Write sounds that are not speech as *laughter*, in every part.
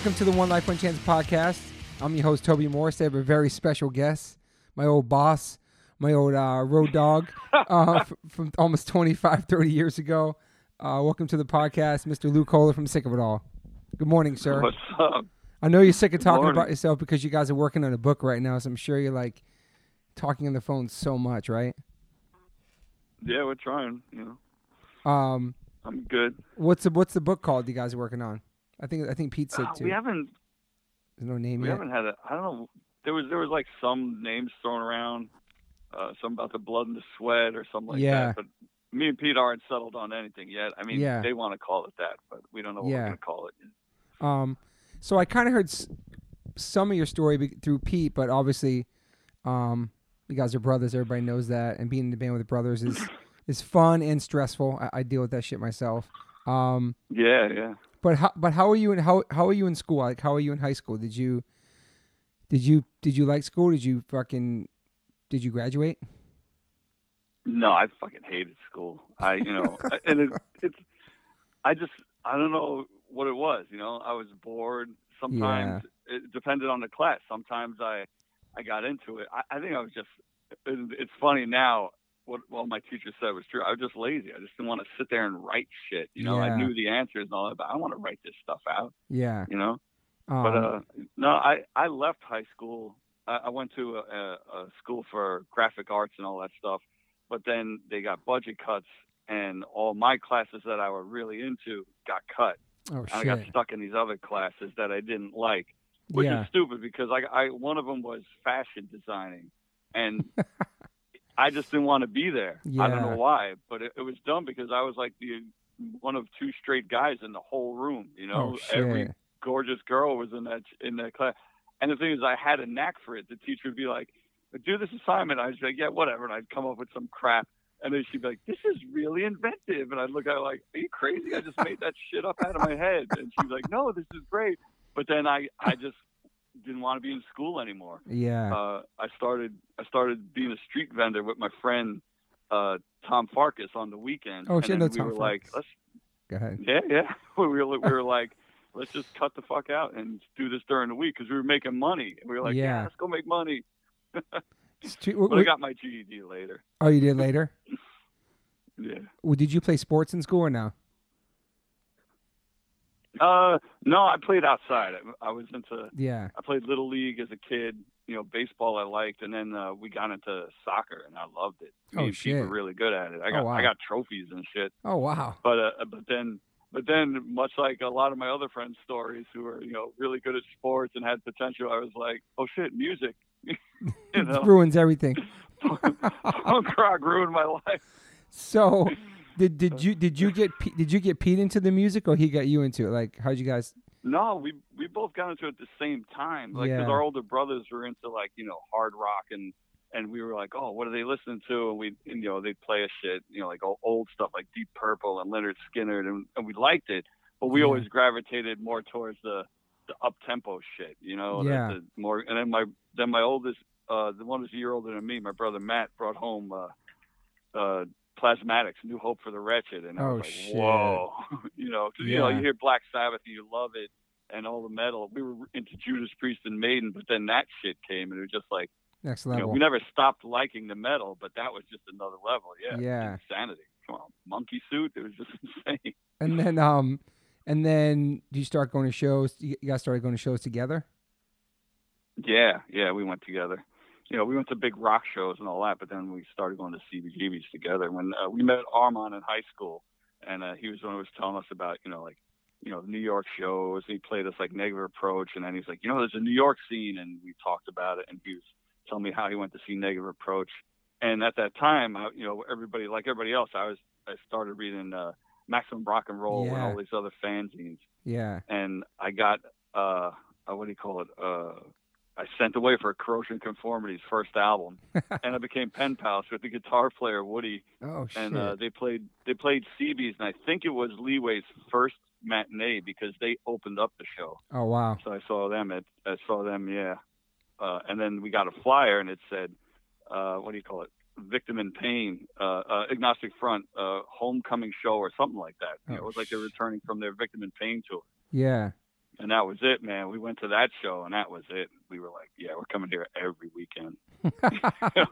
Welcome to the One Life One Chance podcast. I'm your host Toby Morris. I have a very special guest, my old boss, my old uh, road dog *laughs* uh, f- from almost 25, 30 years ago. Uh, welcome to the podcast, Mr. Lou Koller from Sick of It All. Good morning, sir. What's up? I know you're sick of talking Morning. about yourself because you guys are working on a book right now, so I'm sure you're like talking on the phone so much, right? Yeah, we're trying. You know, Um, I'm good. what's the what's the book called you guys are working on? I think I think Pete said Uh, too. we haven't There's no name yet. we yet. haven't had a I don't know. There was there was like some names thrown around, uh, some about the blood and the sweat or something like Yeah. that. But me and Pete aren't settled on anything yet. I mean, Yeah. they want to call it that, but we don't know what Yeah. we're gonna call it. Um, so I kind of heard s- some of your story be- through Pete, but obviously, um, you guys are brothers. Everybody knows that, and being in the band with brothers is *laughs* is fun and stressful. I, I deal with that shit myself. Um, Yeah, yeah. But how but how are you in how how are you in school? Like how are you in high school? Did you did you did you like school? Did you fucking did you graduate? No, I fucking hated school. I, you know, and it, it's, I just, I don't know what it was. You know, I was bored. Sometimes it depended on the class. Sometimes I, I got into it. I, I think I was just. It's funny now. What what my teacher said was true. I was just lazy. I just didn't want to sit there and write shit. You know, Yeah. I knew the answers and all that, but I want to write this stuff out. Yeah. You know. Um, But uh, no, I I left high school. I, I went to a, a, school for graphic arts and all that stuff. But then they got budget cuts, and all my classes that I were really into got cut. oh And I got stuck in these other classes that I didn't like, which Yeah. is stupid because I, I one of them was fashion designing, and *laughs* I just didn't want to be there. I don't know why, but it, it was dumb because I was like the one of two straight guys in the whole room. You know, Oh every gorgeous girl was in that in that class. And the thing is, I had a knack for it. The teacher would be like, "Do this assignment." I'd be like, "Yeah, whatever," and I'd come up with some crap. And then she'd be like, "This is really inventive," and I'd look at her like, "Are you crazy? I just made that shit up out of my *laughs* head." And she's like, "No, this is great." But then I, I just didn't want to be in school anymore. Yeah. Uh, I started, I started being a street vendor with my friend uh, Tom Farkas on the weekend. Oh, shit, no we Tom were like, let's Go ahead. yeah, yeah. *laughs* We were we *laughs* were like, let's just cut the fuck out and do this during the week because we were making money. And we were like, yeah. Yeah. let's go make money. *laughs* Street- But I got my GED later. oh, you did later. Yeah. Well, did you play sports in school or no? Uh, no, I played outside. I, I was into. Yeah. I played little league as a kid. You know, baseball I liked, and then uh, we got into soccer, and I loved it. Me Oh, and Pete were shit. really good at it. I Oh, got wow. I got trophies and shit. Oh wow. But uh, but then but then much like a lot of my other friends' stories who are you know really good at sports and had potential, I was like, oh shit, music. *laughs* you *laughs* know, ruins everything. *laughs* punk rock ruined my life. So, did did you did you get did you get Pete into the music or he got you into it? Like, how'd you guys? No, we we both got into it at the same time. Like, because Yeah. our older brothers were into like you know hard rock and and we were like, oh, what are they listening to? And we and, you know they'd play us shit, you know, like old, stuff like Deep Purple and Lynyrd Skynyrd, and, and we liked it, but we Yeah. always gravitated more towards the the up tempo shit, you know. the- Yeah. The, more and then my then my oldest, uh, the one who's a year older than me, my brother Matt brought home. uh uh Plasmatics, New Hope for the Wretched, and I Oh, was like, shit. "Whoa!" *laughs* you know, 'cause, you know, you hear Black Sabbath and you love it, and all the metal. We were into Judas Priest and Maiden, but then that shit came, and it was just like, Next you know, level. we never stopped liking the metal, but that was just another level. Yeah, Yeah. insanity. Come on, monkey suit. It was just *laughs* insane. and then um, and then do you start going to shows? You guys started going to shows together. Yeah, yeah, we went together. You know, we went to big rock shows and all that, but then we started going to CBGBs together. When uh, we met Armand in high school, and uh, he was the one who was telling us about, you know, like, you know, New York shows. He played us like Negative Approach, and then he's like, you know, there's a New York scene, and we talked about it, and he was telling me how he went to see Negative Approach. And at that time, I, you know, everybody like everybody else, I was I started reading uh, Maximum Rock and Roll and all these other fanzines Yeah. and I got uh, uh what do you call it? Uh, I sent away for Corrosion Conformity's first album, *laughs* and I became pen pals with the guitar player Woody, Oh shit. and uh, they played they played CB's, and I think it was Leeway's first matinee because they opened up the show. oh wow. So I saw them at I saw them, yeah. Uh, and then we got a flyer, and it said, uh, what do you call it? Victim in Pain, uh, uh, Agnostic Front, uh, homecoming show or something like that. You know, Oh, it was like they were returning from their Victim in Pain tour. Yeah. And that was it, man. We went to that show, and that was it. We were like, yeah, we're coming here every weekend. *laughs*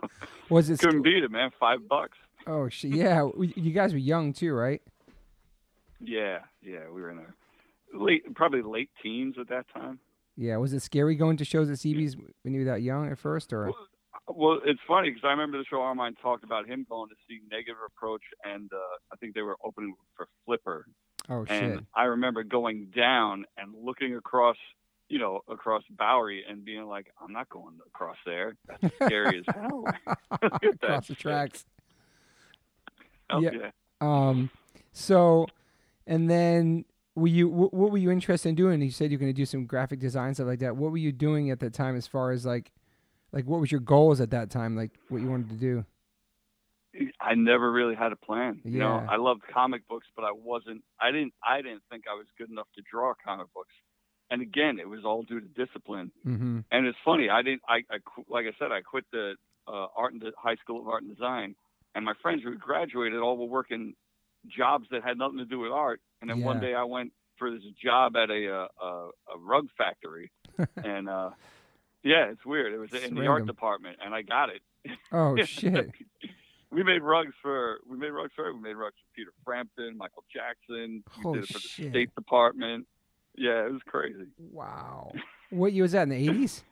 was it? Couldn't beat it, man. Five bucks. Oh shit! Yeah, you guys were young too, right? Yeah, yeah. We were in our late, probably late teens at that time. Yeah. Was it scary going to shows at CB's when you were that young at first, or? Well, it's funny because I remember the show Armand talked about him going to see Negative Approach, and uh, I think they were opening for Flipper. Oh and shit! I remember going down and looking across, you know, across Bowery and being like, I'm not going across there. That's scary as hell. *laughs* *laughs* Look at that Across the tracks. Yeah. yeah. Um. So, and then were you? What, what were you interested in doing? You said you're going to do some graphic design stuff like that. What were you doing at that time, as far as like, like what was your goals at that time? Like what you wanted to do? I never really had a plan. You know, I loved comic books, but I wasn't. I didn't. I didn't think I was good enough to draw comic books. And again, it was all due to discipline. Mm-hmm. And it's funny. I didn't. I, I like I said, I quit the uh, art and the high school of art and design, and my friends who graduated all were working jobs that had nothing to do with art. And then one day I went for this job at a uh, a, a rug factory, *laughs* and uh, yeah, it's weird. It was It's in the art department, and I got it. Oh *laughs* shit! We made rugs for we made rugs for we made rugs for Peter Frampton, Michael Jackson. We Holy did it for the shit. State Department. Yeah, it was crazy. Wow. *laughs* What year was that in the eighties?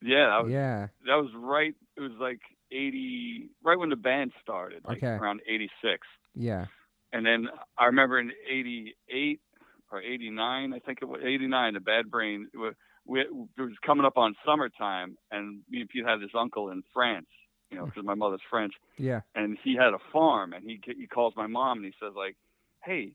Yeah, that was Yeah. that was right. It was like eighty, right when the band started, like Okay. around eighty six. Yeah. And then I remember in eighty eight or eighty nine, I think it was eighty nine. The Bad Brain. It was, we, it was coming up on summertime, and me and Pete had this uncle in France. You know, because my mother's French. Yeah. and he had a farm and he he calls my mom and he says like hey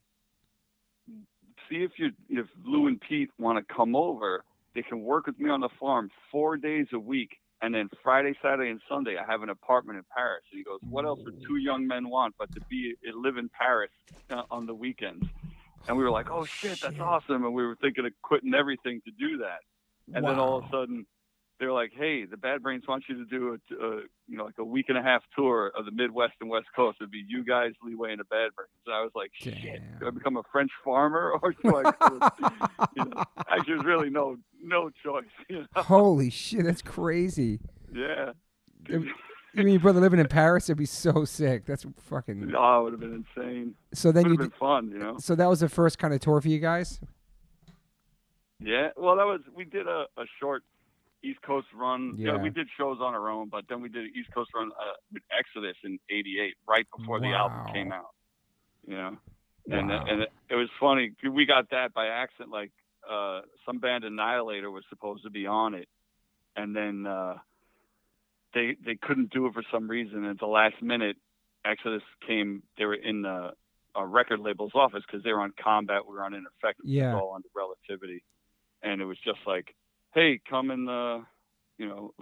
see if you if lou and pete want to come over. They can work with me on the farm four days a week and then friday saturday and sunday i have an apartment in paris. And he goes what else would two young men want but to be live in paris uh, on the weekends? And we were like oh shit that's awesome. And we were thinking of quitting everything to do that. And then all of a sudden they're like, "Hey, the Bad Brains want you to do a, a you know like a week and a half tour of the Midwest and West Coast. It'd be you guys, Leeway, and the Bad Brains." And I was like, "Shit, do I become a French farmer *laughs* or do I?" you know, actually, there's really no no choice. *laughs* You know? Holy shit! That's crazy. Yeah. You mean your brother living in Paris? It'd be so sick. That's fucking. Oh, it would have been insane. So then Would you. have Did, been fun, you know. so that was the first kind of tour for you guys. Yeah. Well, that was we did a, a short East Coast run. Yeah. we did shows on our own, but then we did an East Coast run uh, with Exodus in '88, right before the album came out. You know, and Wow. and it, it was funny. We got that by accident. Like uh, some band Annihilator was supposed to be on it, and then uh, they they couldn't do it for some reason. And at the last minute, Exodus came. They were in the a record label's office because they were on Combat. We were on Ineffective. Yeah. all under Relativity, and it was just like, hey, come in the, uh, you know,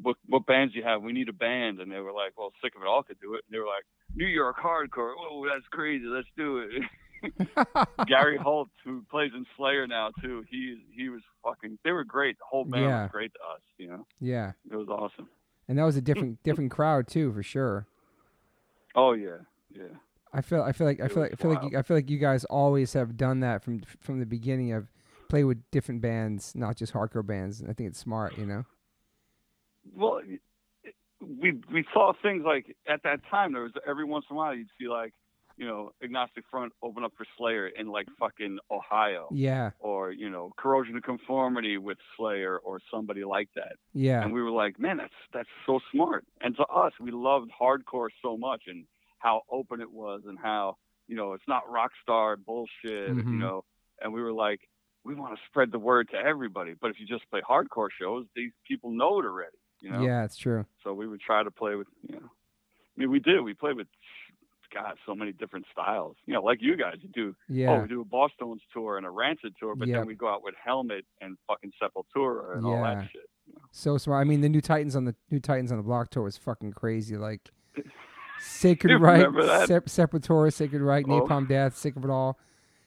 what what bands you have? We need a band. And they were like, well, sick of it all could do it. And they were like, New York hardcore. Oh, that's crazy. Let's do it. *laughs* Gary Holt, who plays in Slayer now too, he he was fucking. They were great. The whole band Yeah. was great to us. You know, yeah, it was awesome. and that was a different different crowd too, for sure. Oh yeah, yeah. I feel I feel like I feel like I feel like you, I feel like you guys always have done that from from the beginning of play with different bands, not just hardcore bands. I think it's smart, you know. Well, we we saw things like at that time there was every once in a while you'd see like you know agnostic front open up for Slayer in like fucking Ohio. Yeah, or you know corrosion of conformity with slayer or somebody like that yeah, and we were like man that's that's so smart and to us we loved hardcore so much and how open it was and how you know it's not rock star bullshit Mhm. you know and we were like we want to spread the word to everybody but if you just play hardcore shows these people know it already you know yeah. It's true. so we would try to play with you know i mean we did we played with god so many different styles you know like you guys you do Yeah. Oh, Yeah, we do a Bosstones tour and a Rancid tour, but Yep. then we go out with Helmet and fucking Sepultura and all that shit. so smart. I mean, the new Titans on the new Titans on the Block tour was fucking crazy. Like *laughs* Sacred Reich. Sep- Sepultura, Sacred Reich, Oh. Napalm Death, Sick of It All,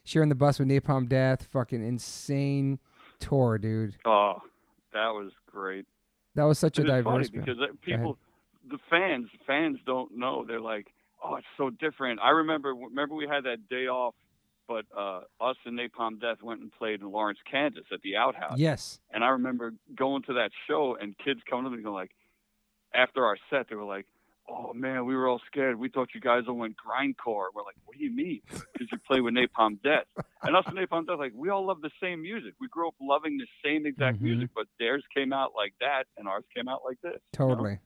sharing the bus with Napalm Death. Fucking insane tour, dude. Oh, that was great. That was such a it's funny diverse. band. because uh, people, the fans, fans don't know. They're like, oh, it's so different. I remember, remember we had that day off but uh, us and Napalm Death went and played in Lawrence, Kansas at the Outhouse. Yes. And I remember going to that show and kids coming to me going like, after our set, they were like, "Oh man, we were all scared. We thought you guys all went grindcore." We're like, "What do you mean?" Because you play with Napalm Death, and us and Napalm Death, like we all love the same music. We grew up loving the same exact Mhm. music, but theirs came out like that, and ours came out like this. you know? Totally.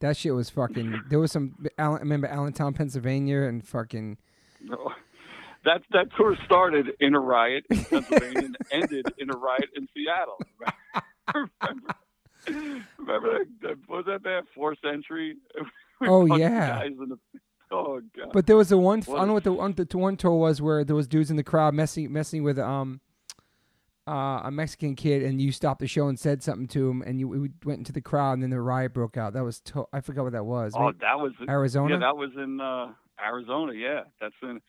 That shit was fucking. There was some. Allen, I remember Allentown, Pennsylvania, and fucking. No. That that tour started in a riot in Pennsylvania and ended in a riot in Seattle. *laughs* remember, that, was that that fourth century? *laughs* Oh, yeah. the- oh god. But there was the one. What I don't know what the one, the one tour was where there was dudes in the crowd messing messing with um. Uh, a Mexican kid, and you stopped the show and said something to him, and you we went into the crowd, and then the riot broke out. That was to- I forgot what that was. oh, Maybe that was Arizona. Yeah, that was in uh, Arizona. Yeah, that's in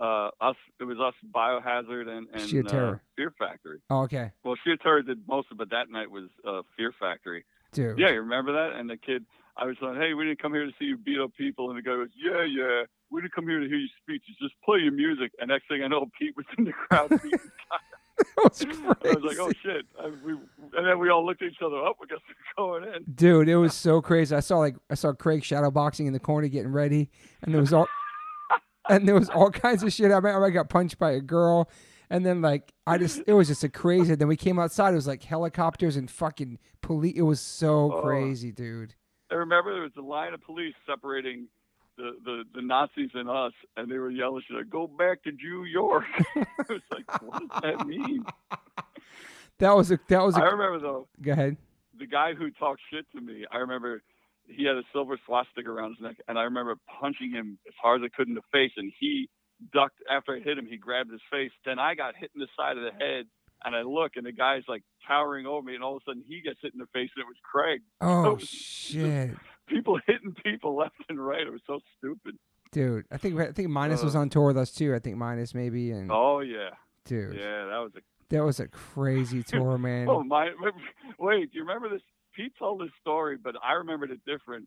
uh, us. It was us, Biohazard, and, Sheer and uh, Terror. Fear Factory. oh, okay, Well, Sheer Terror did most of it. but That night was uh, Fear Factory. dude. Yeah, you remember that? And the kid, I was like, hey, we didn't come here to see you beat up people. And the guy goes, yeah, yeah, we didn't come here to hear your speeches. Just play your music. And next thing I know, Pete was in the crowd *laughs* was I was like, oh shit! I, we, and then we all looked at each other. Oh, we guess we're *laughs* going in. Dude, it was so crazy. I saw like I saw Craig shadowboxing in the corner getting ready, and there was all and there was all kinds of shit. I remember I got punched by a girl, and then like I just it was just a crazy. Then we came outside. It was like helicopters and fucking police. It was so Oh. crazy, dude. I remember there was a line of police separating the, the, the Nazis and us, and they were yelling, shit, "Go back to New York." *laughs* I was like, "What does that mean?" That was a that was I a. remember though, Go ahead. the guy who talked shit to me. I remember he had a silver swastika around his neck, and I remember punching him as hard as I could in the face, and he ducked after I hit him. He grabbed his face. Then I got hit in the side of the head, and I look, and the guy's like towering over me, and all of a sudden he gets hit in the face, and it was Craig. Oh *laughs* was- shit, People hitting people left and right. It was so stupid. dude. I think I think Minus was Uh. on tour with us too. I think Minus maybe and Oh yeah, dude, yeah, that was a. that was a crazy tour, man. *laughs* Oh my! *laughs* Wait, do you remember this? Pete told this story, but I remembered it different.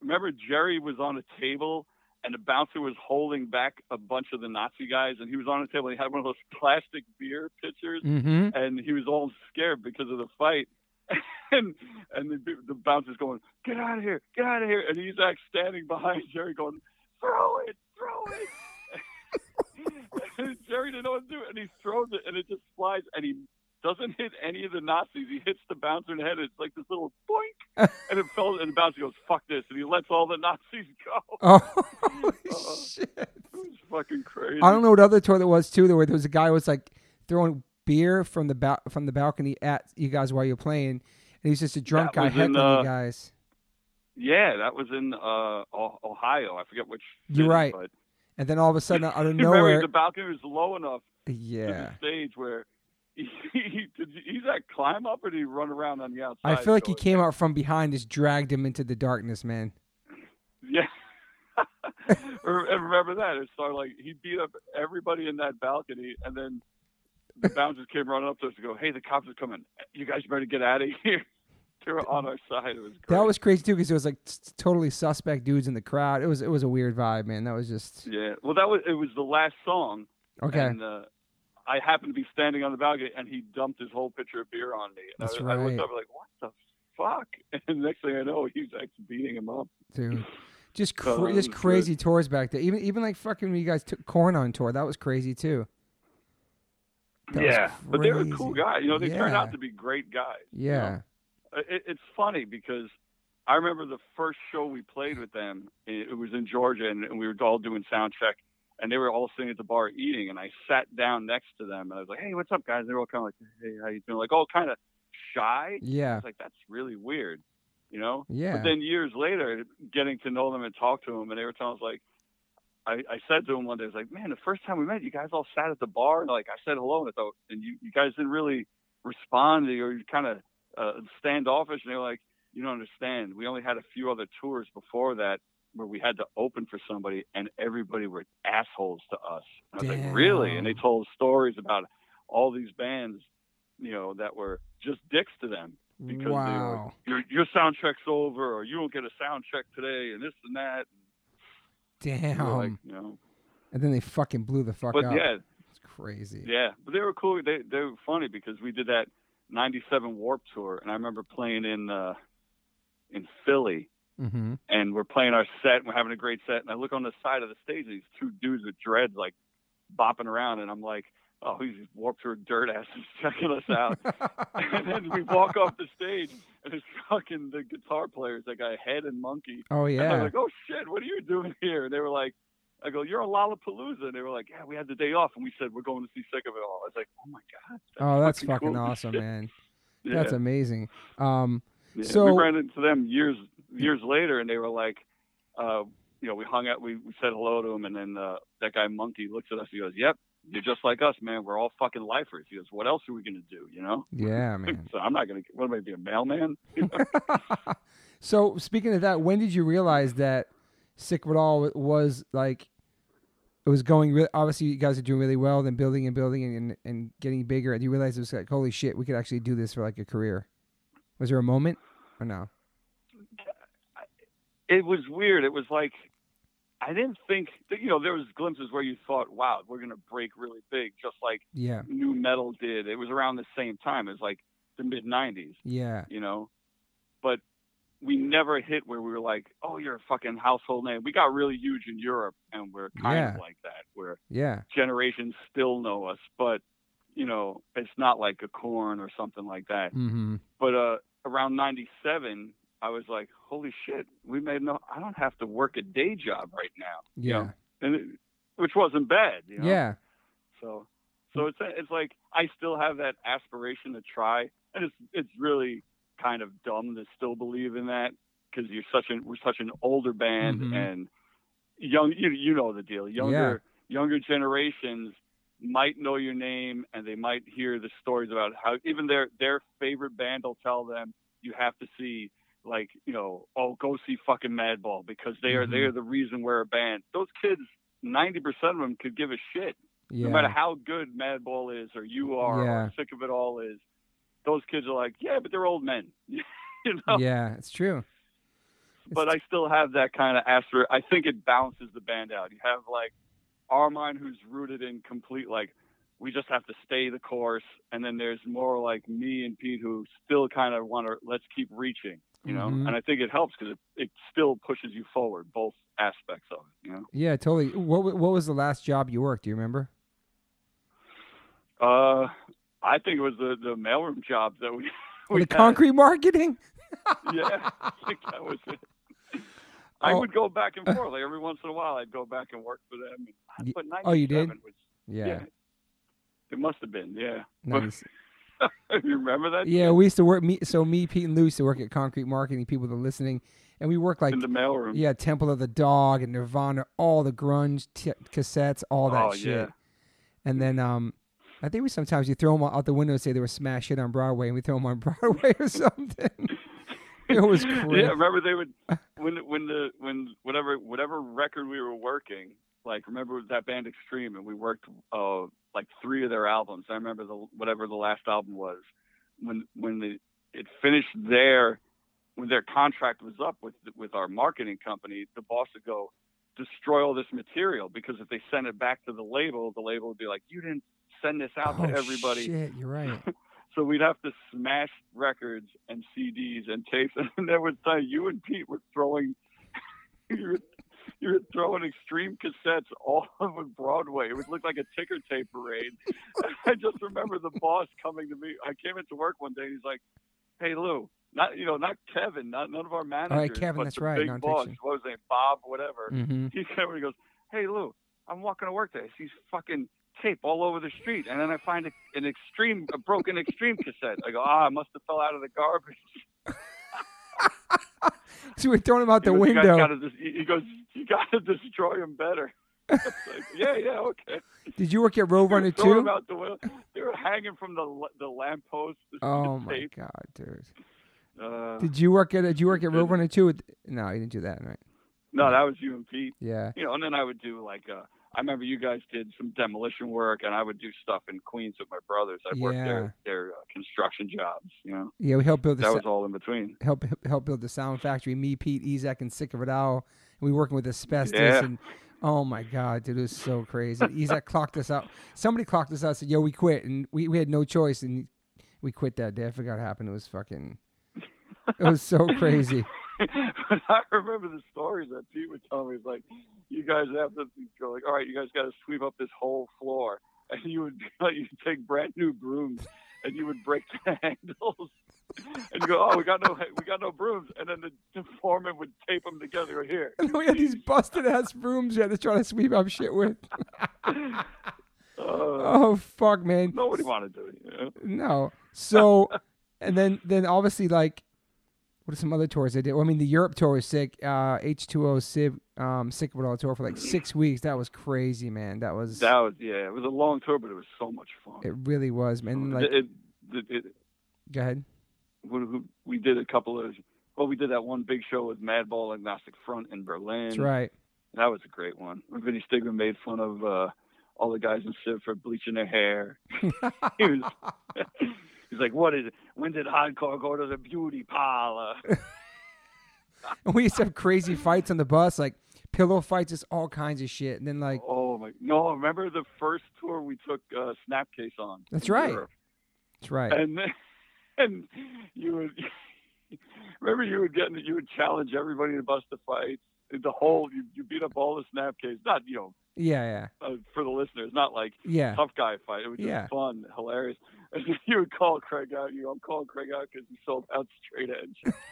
Remember, Jerry was on a table, and the bouncer was holding back a bunch of the Nazi guys, and he was on a table. And he had one of those plastic beer pitchers, Mm-hmm. and he was all scared because of the fight. *laughs* And and the, the bouncer's going, "Get out of here! Get out of here!" And he's like standing behind *laughs* Jerry, going, "Throw it! Throw it!" *laughs* and Jerry didn't know what to do, and he throws it, and it just flies, and he doesn't hit any of the Nazis. He hits the bouncer in the head. It's like this little boink, *laughs* and it fell. And the bouncer goes, "Fuck this!" And he lets all the Nazis go. *laughs* Oh *laughs* Uh, shit. It was fucking crazy. I don't know what other tour that was too. There where there was a guy who was like throwing beer from the ba- from the balcony at you guys while you're playing, and he's just a drunk That guy was in, uh, you guys. Yeah, that was in uh, Ohio. I forget which. You're city, right. But And then all of a sudden, out of nowhere, the balcony was low enough to yeah. the stage where he, *laughs* he did he that climb up or did he run around on the outside? I feel like he came out from behind, just dragged him into the darkness, man. *laughs* Yeah. *laughs* And remember that? It started like he beat up everybody in that balcony, and then the bouncers came running up to us to go, "Hey, the cops are coming! You guys better get out of here." they were on our side. It was great. That was crazy too, because it was like totally suspect dudes in the crowd. It was it was a weird vibe, man. That was just yeah. Well, that was it. Was the last song, okay. and uh, I happened to be standing on the balcony, and he dumped his whole pitcher of beer on me. And That's I, I looked up like, "What the fuck?" *laughs* And the next thing I know, he's like beating him up. dude. *laughs* Just cra- that just was good. crazy tours back there. Even even like fucking when you guys took Korn on tour, that was crazy too. That yeah, but they were cool crazy. guys. You know, they turned out to be great guys. you know? Yeah. It, it's funny because I remember the first show we played with them. It, it was in Georgia, and, and we were all doing sound check, and they were all sitting at the bar eating, and I sat down next to them, and I was like, "Hey, what's up, guys?" And they were all kind of like, "Hey, how you doing?" Like all kind of shy. I Yeah. was like, "That's really weird," you know. Yeah. But then years later, getting to know them and talk to them, and they were telling us like, I, I said to them one day, I was like, man, the first time we met, you guys all sat at the bar, and like I said hello, and I thought, and you, you guys didn't really respond, or you kind of uh, standoffish, and they were like, you don't understand. We only had a few other tours before that where we had to open for somebody, and everybody were assholes to us. And I was like, really? And they told stories about all these bands, you know, that were just dicks to them because they were your your sound check's over or you don't get a sound check today and this and that. Damn. And like, you know. and then they fucking blew the fuck But up. yeah, It's crazy. Yeah, but they were cool. They they were funny because we did that '97 Warp Tour, and I remember playing in uh, in Philly, Mm-hmm. and we're playing our set, and we're having a great set, and I look on the side of the stage, and these two dudes with dreads like bopping around, and I'm like, oh, these Warp Tour dirt asses *laughs* checking us out. *laughs* and then we walk off the stage, and it's fucking the guitar players, that guy Head and Munky. oh And yeah. I'm like, oh shit, what are you doing here? And they were like, I go, you're on Lollapalooza. And they were like, yeah, we had the day off, and we said we're going to see Sick of It All. I was like, oh my god. oh, that's fucking fucking cool awesome, shit. man. *laughs* Yeah, That's amazing. Um, yeah. so- we ran into them years years later, and they were like, uh, you know, we hung out, we, we said hello to him, and then uh, that guy Munky looks at us. He goes, yep. You're just like us, man. We're all fucking lifers. He goes, "What else are we gonna do?" You know. yeah, *laughs* man. so I'm not gonna. What am I be a mailman? *laughs* *laughs* so speaking of that, when did you realize that Sick All was like it was going really obviously you guys are doing really well, then building and building and, and getting bigger, and you realize it was like, holy shit, we could actually do this for like a career. Was there a moment or no? It was weird. It was like I didn't think that you know there was glimpses where you thought, "Wow, we're gonna break really big," just like Yeah. nu metal did. It was around the same time. It was like the mid '90s, Yeah. you know. But we never hit where we were like, "Oh, you're a fucking household name." We got really huge in Europe, and we're kind Yeah. of like that, where Yeah. generations still know us, but you know, it's not like a Korn or something like that. Mm-hmm. But uh, around '97, I was like, "Holy shit, we made no! I don't have to work a day job right now." you Yeah. know? and it, which wasn't bad. You know? Yeah. So, so it's it's like I still have that aspiration to try, and it's it's really kind of dumb to still believe in that because you're such an we're such an older band Mhm. and young you you know the deal younger younger generations might know your name and they might hear the stories about how even their their favorite band will tell them you have to see like you know oh go see fucking Madball because they are Mhm. they are the reason we're a band those kids 90% of them could give a shit Yeah. no matter how good Madball is or you are Yeah. or sick of it all is those kids are like yeah but they're old men *laughs* you know Yeah, it's true. but I still have that kind of asterisk. I think it balances the band out. You have like Armand, who's rooted in complete like we just have to stay the course, and then there's more like me and Pete who still kind of want to let's keep reaching, you know. Mhm. And I think it helps because it, it still pushes you forward, both aspects of it, you know. Yeah, totally. What what was the last job you worked? Do you remember? Uh, I think it was the the mailroom job that we. *laughs* We the had. concrete marketing? *laughs* Yeah, I think that was it. I Oh. would go back and forth. Like every once in a while, I'd go back and work for them. But oh, you did? Was, Yeah. yeah. It must have been, yeah. Nice. *laughs* you remember that? Yeah, we used to work. Me, so me, Pete, and Lou used to work at Concrete Marketing. People that are listening, and we worked like in the mailroom. yeah, Temple of the Dog and Nirvana, all the grunge t- cassettes, all that Oh, shit. yeah. And then um, I think we sometimes you throw them out the window and say they were smash hit on Broadway, and we throw them on *laughs* Broadway or something. *laughs* it was crazy. Yeah, remember they would when when the when whatever whatever record we were working. Like remember that band Extreme, and we worked uh like three of their albums. I remember the whatever the last album was. When when the it finished their when their contract was up with with our marketing company, the boss would go destroy all this material because if they sent it back to the label, the label would be like, you didn't send this out oh, to everybody. Shit, you're right. *laughs* So we'd have to smash records and CDs and tapes, *laughs* and there was time you and Pete were throwing, *laughs* *laughs* you were, throwing extreme cassettes all *laughs* over Broadway. It would look like a ticker tape parade. *laughs* I just remember the boss coming to me. I came into work one day, and he's like, "Hey Lou, not you know, not Kevin, not none of our managers, Kevin, but that's the right, big boss. What was his name? Bob, whatever." hmm he came and he goes, Hey Lou, I'm walking to work today. I see fucking tape all over the street and then I find a, an extreme a broken extreme cassette. I go, Ah, I must have fell out of the garbage. *laughs* So we're throwing them out the He goes, "You window. gotta he goes, You gotta *laughs* destroy them better. *laughs* Like, yeah, yeah, okay. Did you work at Roadrunner too? out the window. They were hanging from the the lamppost. Oh the my tape. god, dude. Uh, Did you work at? Did you work at Roadrunner too? No, you didn't do that, right? no, that was you and Pete. Yeah. You know, and then I would do like uh I remember you guys did some demolition work, and I would do stuff in Queens with my brothers. I worked Yeah. their their uh, construction jobs. You know, Yeah, we helped build the that sa- was all in between. help help build the sound factory. Me, Pete, Ezek, and Sick of It All. We working with asbestos Yeah. and Oh my god, dude, it was so crazy. Like clocked us out. Somebody clocked us out. And said, "Yo, we quit," and we, we had no choice, and we quit that day. I forgot what happened. It was fucking. It was so crazy. *laughs* but I remember the stories that Pete would tell me. It's like, you guys have to go like, all right, you guys got to sweep up this whole floor, and you would *laughs* you take brand new brooms, and you would break the *laughs* handles, and you go, oh, we got no we got no brooms, and then the, the foreman would tape them together right here. And then we had these busted ass brooms we had to try to sweep up shit with. Uh, Oh fuck, man. nobody wanted to. You know? No. So, and then then obviously like, what are some other tours they did? Well, I mean, the Europe tour was sick. Uh, H2O Civ, um, sick all tour for like six weeks. That was crazy, man. That was. That was yeah, it was a long tour, but it was so much fun. it really was, man. Like, it, it, it, it, go ahead. we, we did a couple of well, we did that one big show with Madball Agnostic Front in Berlin. That's right. That was a great one. Vinnie Stigma made fun of uh, all the guys in Civ for bleaching their hair. *laughs* he was *laughs* *laughs* he's like, "What is it? When did hardcore go to the beauty parlor?" *laughs* And we used to have crazy fights on the bus, like pillow fights, just all kinds of shit. And then like, oh my! No, remember the first tour we took uh, Snapcase on? That's right. Europe? that's right. And then, *laughs* and you would *laughs* remember you would get you would challenge everybody in the bus to fight. The whole you, you beat up all the Snapcase. Not you know Yeah, yeah, uh, for the listeners, not like yeah. tough guy fight. It was just Yeah. fun, hilarious. And then you would call Craig out. You, know, I'm calling Craig out because he sold out straight edge. *laughs*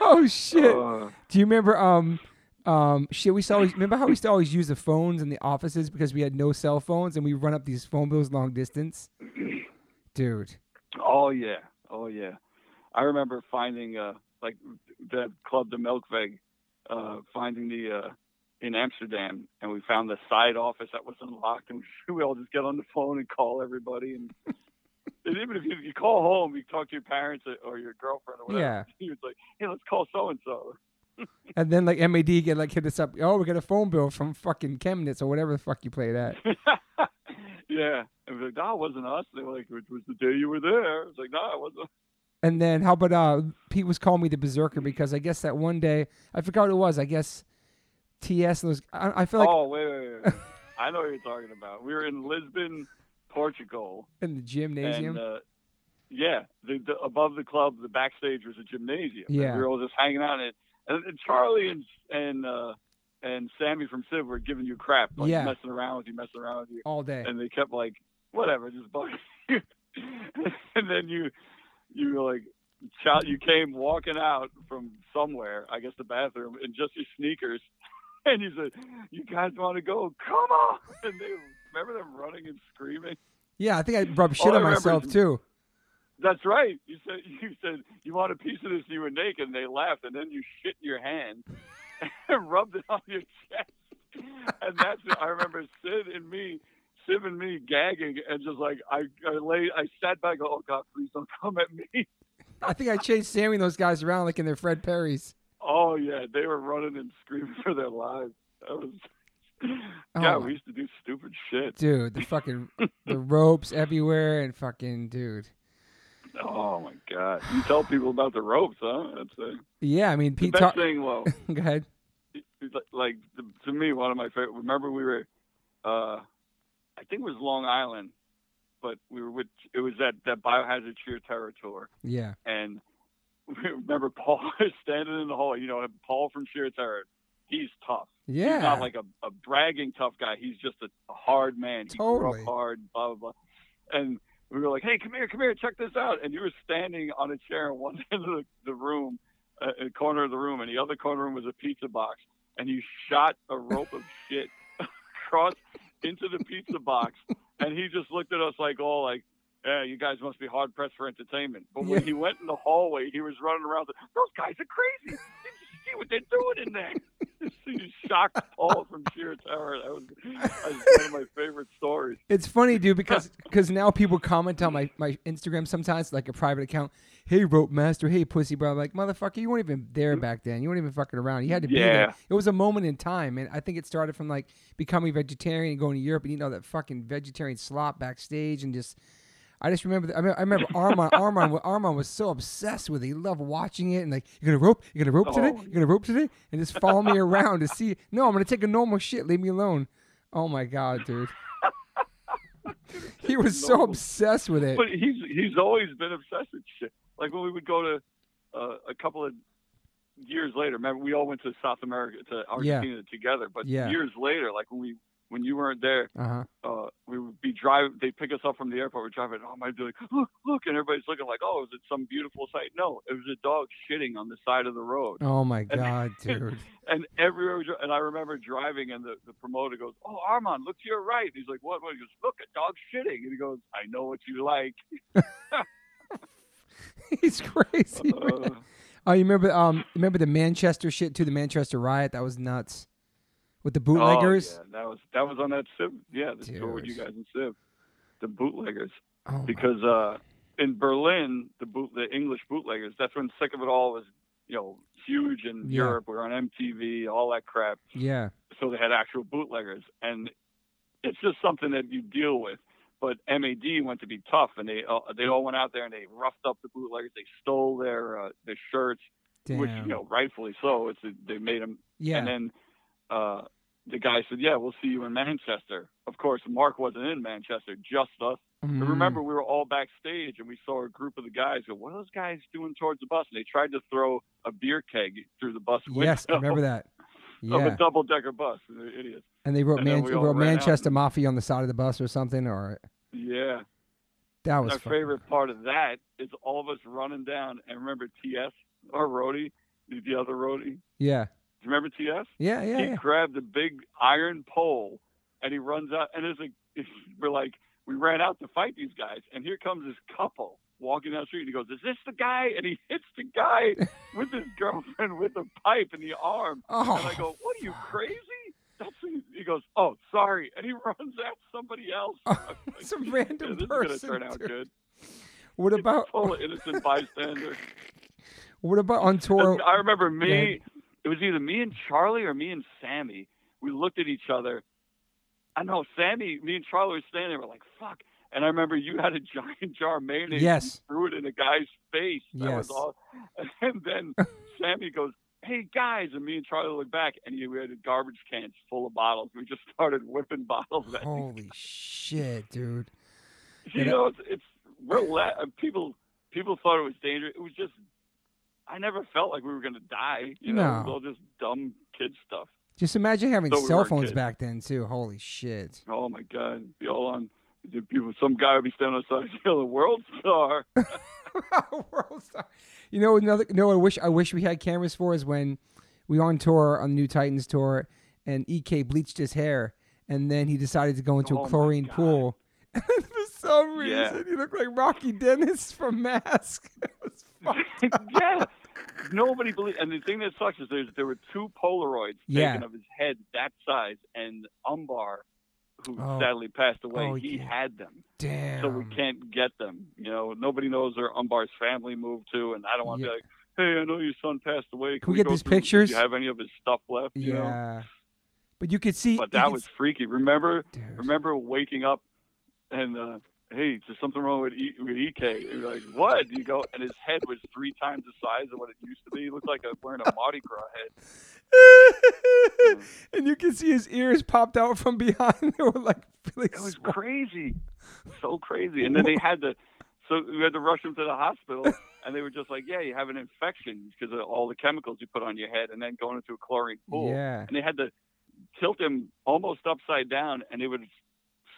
Oh shit. Uh, Do you remember? Um, um, shit. We always remember how we used to always use the phones in the offices because we had no cell phones and we run up these phone bills long distance. *clears throat* Dude. oh yeah, oh yeah. I remember finding uh like that club, the Melkweg, uh, finding the uh, in Amsterdam, and we found the side office that was unlocked, and *laughs* we all just get on the phone and call everybody. And, *laughs* and even if you, you call home, you talk to your parents or- your girlfriend or whatever. Yeah. *laughs* He was like, "Hey, let's call so and so." And then like MAD get like hit us up. Oh, we got a phone bill from fucking Chemnitz or whatever the fuck you play that. yeah, and we're like, "No, it wasn't us." They were like, "It was the day you were there." I was like, "No, it wasn't." And then how about uh Pete was calling me the berserker because I guess that one day I forgot what it was. I guess TS and those. I, I feel like oh wait, wait, wait. *laughs* I know what you're talking about. We were in Lisbon, Portugal, in the gymnasium. and uh, yeah, the, the above the club, the backstage was a gymnasium. and Yeah. we were all just hanging out it, and, and Charlie and and uh, and Sammy from Civ were giving you crap, like Yeah. messing around with you, messing around with you, all day. and they kept like whatever, just bugging *laughs* you, and then you you were like. Child, you came walking out from somewhere, I guess the bathroom, in just your sneakers, and you said, "You guys want to go? Come on!" *laughs* And they remember them running and screaming. Yeah, I think I rubbed shit All on myself is- too. That's right. You said *laughs* you said you want a piece of this. You were naked, and they laughed, and then you shit in your hand *laughs* and rubbed it on your chest. And that's I remember Sid and me, Sid and me gagging, and just like I, I lay, I sat back. Oh God, please don't come at me. I think I chased Sammy and those guys around like in their Fred Perrys. Oh yeah, they were running and screaming for their lives. That was. *laughs* Yeah, Oh, we used to do stupid shit. Dude, the fucking *laughs* the ropes everywhere and fucking dude. Oh my God! You tell people about the ropes, huh? That's a, Yeah, I mean the Pete. best Ta- thing. Well, *laughs* Go ahead. like- to, me one of my favorite remember we were uh i think it was long island but we were with it was that that biohazard sheer terror tour Yeah. and remember paul *laughs* standing in the hall you know paul from sheer terror he's tough. Yeah. he's not like a, a bragging tough guy. He's just a, a hard man. He grew Totally. up hard blah blah blah. And we were like hey come here come here check this out. And you were standing on a chair in one *laughs* end of the, the room uh, the corner of the room and the other corner room was a pizza box and you shot a rope of shit *laughs* across into the pizza box and he just looked at us like all like yeah, you guys must be hard pressed for entertainment. But when he went in the hallway, he was running around. Those guys are crazy. Did you see what they're doing in there? *laughs* he shocked Paul from sheer terror. That was, that was one of my favorite stories. It's funny, dude, because because now people comment on my, my Instagram sometimes, like a private account. Hey, rope master. Hey, pussy bro. I'm like, motherfucker, you weren't even there mm-hmm. back then. You weren't even fucking around. You had to be there. It was a moment in time, and I think it started from like becoming vegetarian and going to Europe and eating all that fucking vegetarian slop backstage and just. I just remember. I remember, I remember Armand. Armand. Armand was so obsessed with it. He loved watching it and like, you're gonna rope? You're gonna rope today? You're gonna rope today? And just follow me around to see. No, I'm gonna take a normal shit. Leave me alone. Oh my god, dude. *laughs* he was so obsessed with it. But he's he's always been obsessed with shit. Like when we would go to uh, a couple of years later. Remember, we all went to South America to Argentina together. But Yeah. years later, like when we when you weren't there, Uh huh. uh, we would be driving. They pick us up from the airport. We're driving. Oh, my! Be like, look, look, and everybody's looking like, oh, is it some beautiful sight? No, it was a dog shitting on the side of the road. Oh my god, *laughs* dude. And everywhere, we dri- and I remember driving, and the, the promoter goes, "Oh, Armand, look to your right." And he's like, "What?" What? He goes, "Look, a dog shitting." And he goes, "I know what you like." *laughs* He's crazy. Uh, Oh, you remember? Um, remember the Manchester shit too? The Manchester riot. That was nuts. With the bootleggers. Oh, yeah, that was that was on that Civ. Yeah, the tour with you guys in Civ. The bootleggers, Oh, because uh, in Berlin, the boot the English bootleggers. That's when Sick of It All was, you know, huge in Yeah. Europe. We were on MTV, all that crap. yeah. so they had actual bootleggers, and it's just something that you deal with. But MAD went to be tough, and they uh, they all went out there and they roughed up the bootleggers. They stole their uh, their shirts, Damn. which you know rightfully so. It's they made them, yeah. and then uh, the guy said, "Yeah, we'll see you in Manchester." Of course, Mark wasn't in Manchester, just us. Mm. remember, we were all backstage, and we saw a group of the guys go, "What are those guys doing towards the bus?" And they tried to throw a beer keg through the bus window Yes, I remember that. *laughs* of a double decker bus. They're idiots. And they wrote, and Man- wrote out. Manchester Mafia on the side of the bus or something, or Yeah. that was Our fucking- favorite part of that is all of us running down and remember TS, our roadie, the the other roadie. Yeah, Do you remember TS? yeah, yeah, he yeah. grabbed a big iron pole and he runs out and it's like, *laughs* we're like we ran out to fight these guys and here comes this couple walking down the street and he goes, Is this the guy? And he *laughs* hits the guy *laughs* with his girlfriend with a pipe in the arm. Oh, And I go, What are you crazy? That's he goes, Oh, sorry and he runs at somebody else. Oh, some Yeah, random this person. is gonna turn out dude. good. What about Total innocent bystander. what about on tour? I remember me. It was either me and Charlie or me and Sammy. We looked at each other. I know Sammy. Me and Charlie were standing there. We're like, "Fuck!" And I remember you had a *laughs* giant jar of mayonnaise. Yes. Threw it in a guy's face. That was all. *laughs* And then Sammy goes, "Hey guys!" And me and Charlie look back, and he we had garbage cans full of bottles. We just *laughs* started whipping bottles at Holy shit, dude! you uh, know, it's, it's we're la- people. People thought it was dangerous. It was just. I never felt like we were gonna die. You know, it was all just dumb kid stuff. Just imagine having So cell weren't phones kids. back then too. Holy shit! Oh my God, be all on. some guy would be standing outside, the world star. *laughs* World star. You know another. You know what I wish I wish we had cameras for is when we were on tour on the New Titans tour, and Ek bleached his hair, and then he decided to go into Oh a chlorine pool. *laughs* And for some Yeah. reason, he looked like Rocky Dennis from Mask. *laughs* It was *laughs* yeah, nobody believed. And the thing that sucks is there's, there were two Polaroids Yeah. taken of his head that size, and Umbar, who Oh. sadly passed away, Oh, he yeah. had them. Damn. so we can't get them. You know, nobody knows where Umbar's family moved to, and I don't want to Yeah. be like, "Hey, I know your son passed away. Can, Can we get these through- pictures?" Do you have any of his stuff left?" You know? Yeah. But you could see. But that was freaky. Remember, Dude. remember waking up and uh, hey, there's something wrong with e- with Ek? And you're like, what? And you go, and his head was three times the size of what it used to be. He looked like a wearing a *laughs* Mardi Gras head. *laughs* and you can see his ears popped out from behind. *laughs* they were like really It was swole. crazy, so crazy. And then they had to, so we had to rush him to the hospital, and they were just like, yeah, you have an infection because of all the chemicals you put on your head, and then going into a chlorine pool. Yeah. And they had to tilt him almost upside down, and they would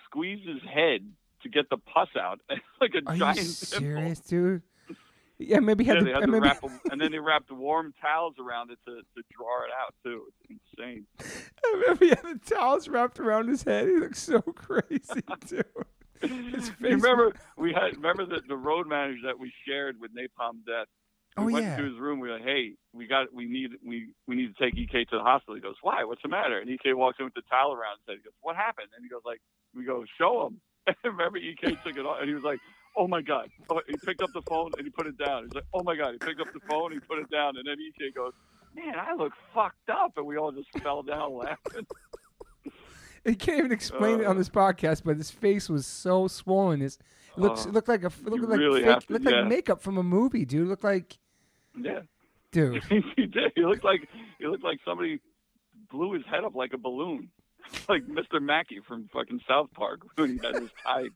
squeeze his head to get the pus out, *laughs* like a Are you giant pimple. serious, dude? Yeah, maybe had Yeah, to, they had to maybe, wrap 'em- *laughs* and then they wrapped warm towels around it to, to draw it out too. It's insane. maybe he had the towels wrapped around his head. He looks so *laughs* crazy, too. His You face. remember we had remember the, the road manager that we shared with Napalm Death. Oh, we Oh, went yeah. to his room. We were like, "Hey, we got we need we we need to take Ek to the hospital." He goes, "Why? What's the matter?" And Ek walks in with the towel around his head. He goes, "What happened?" And he goes, "Like we go show him." *laughs* And remember, Ek took it off, and he was like, "Oh my god!" Oh, he picked up the phone and he put it down. He's like, "Oh my god!" He picked up the phone, and he put it down, and then Ek goes, "Man, I look fucked up," and we all just fell down laughing. *laughs* He can't even explain it on Uh. this podcast, but his face was so swollen. His looks Oh, looked like a looked like really fake, to- looked yeah. like makeup from a movie, dude. Looked like Yeah, dude. *laughs* he did. He looked like he looked like somebody blew his head up like a balloon, *laughs* like Mr. Mackey from fucking South Park *laughs* when he had his tie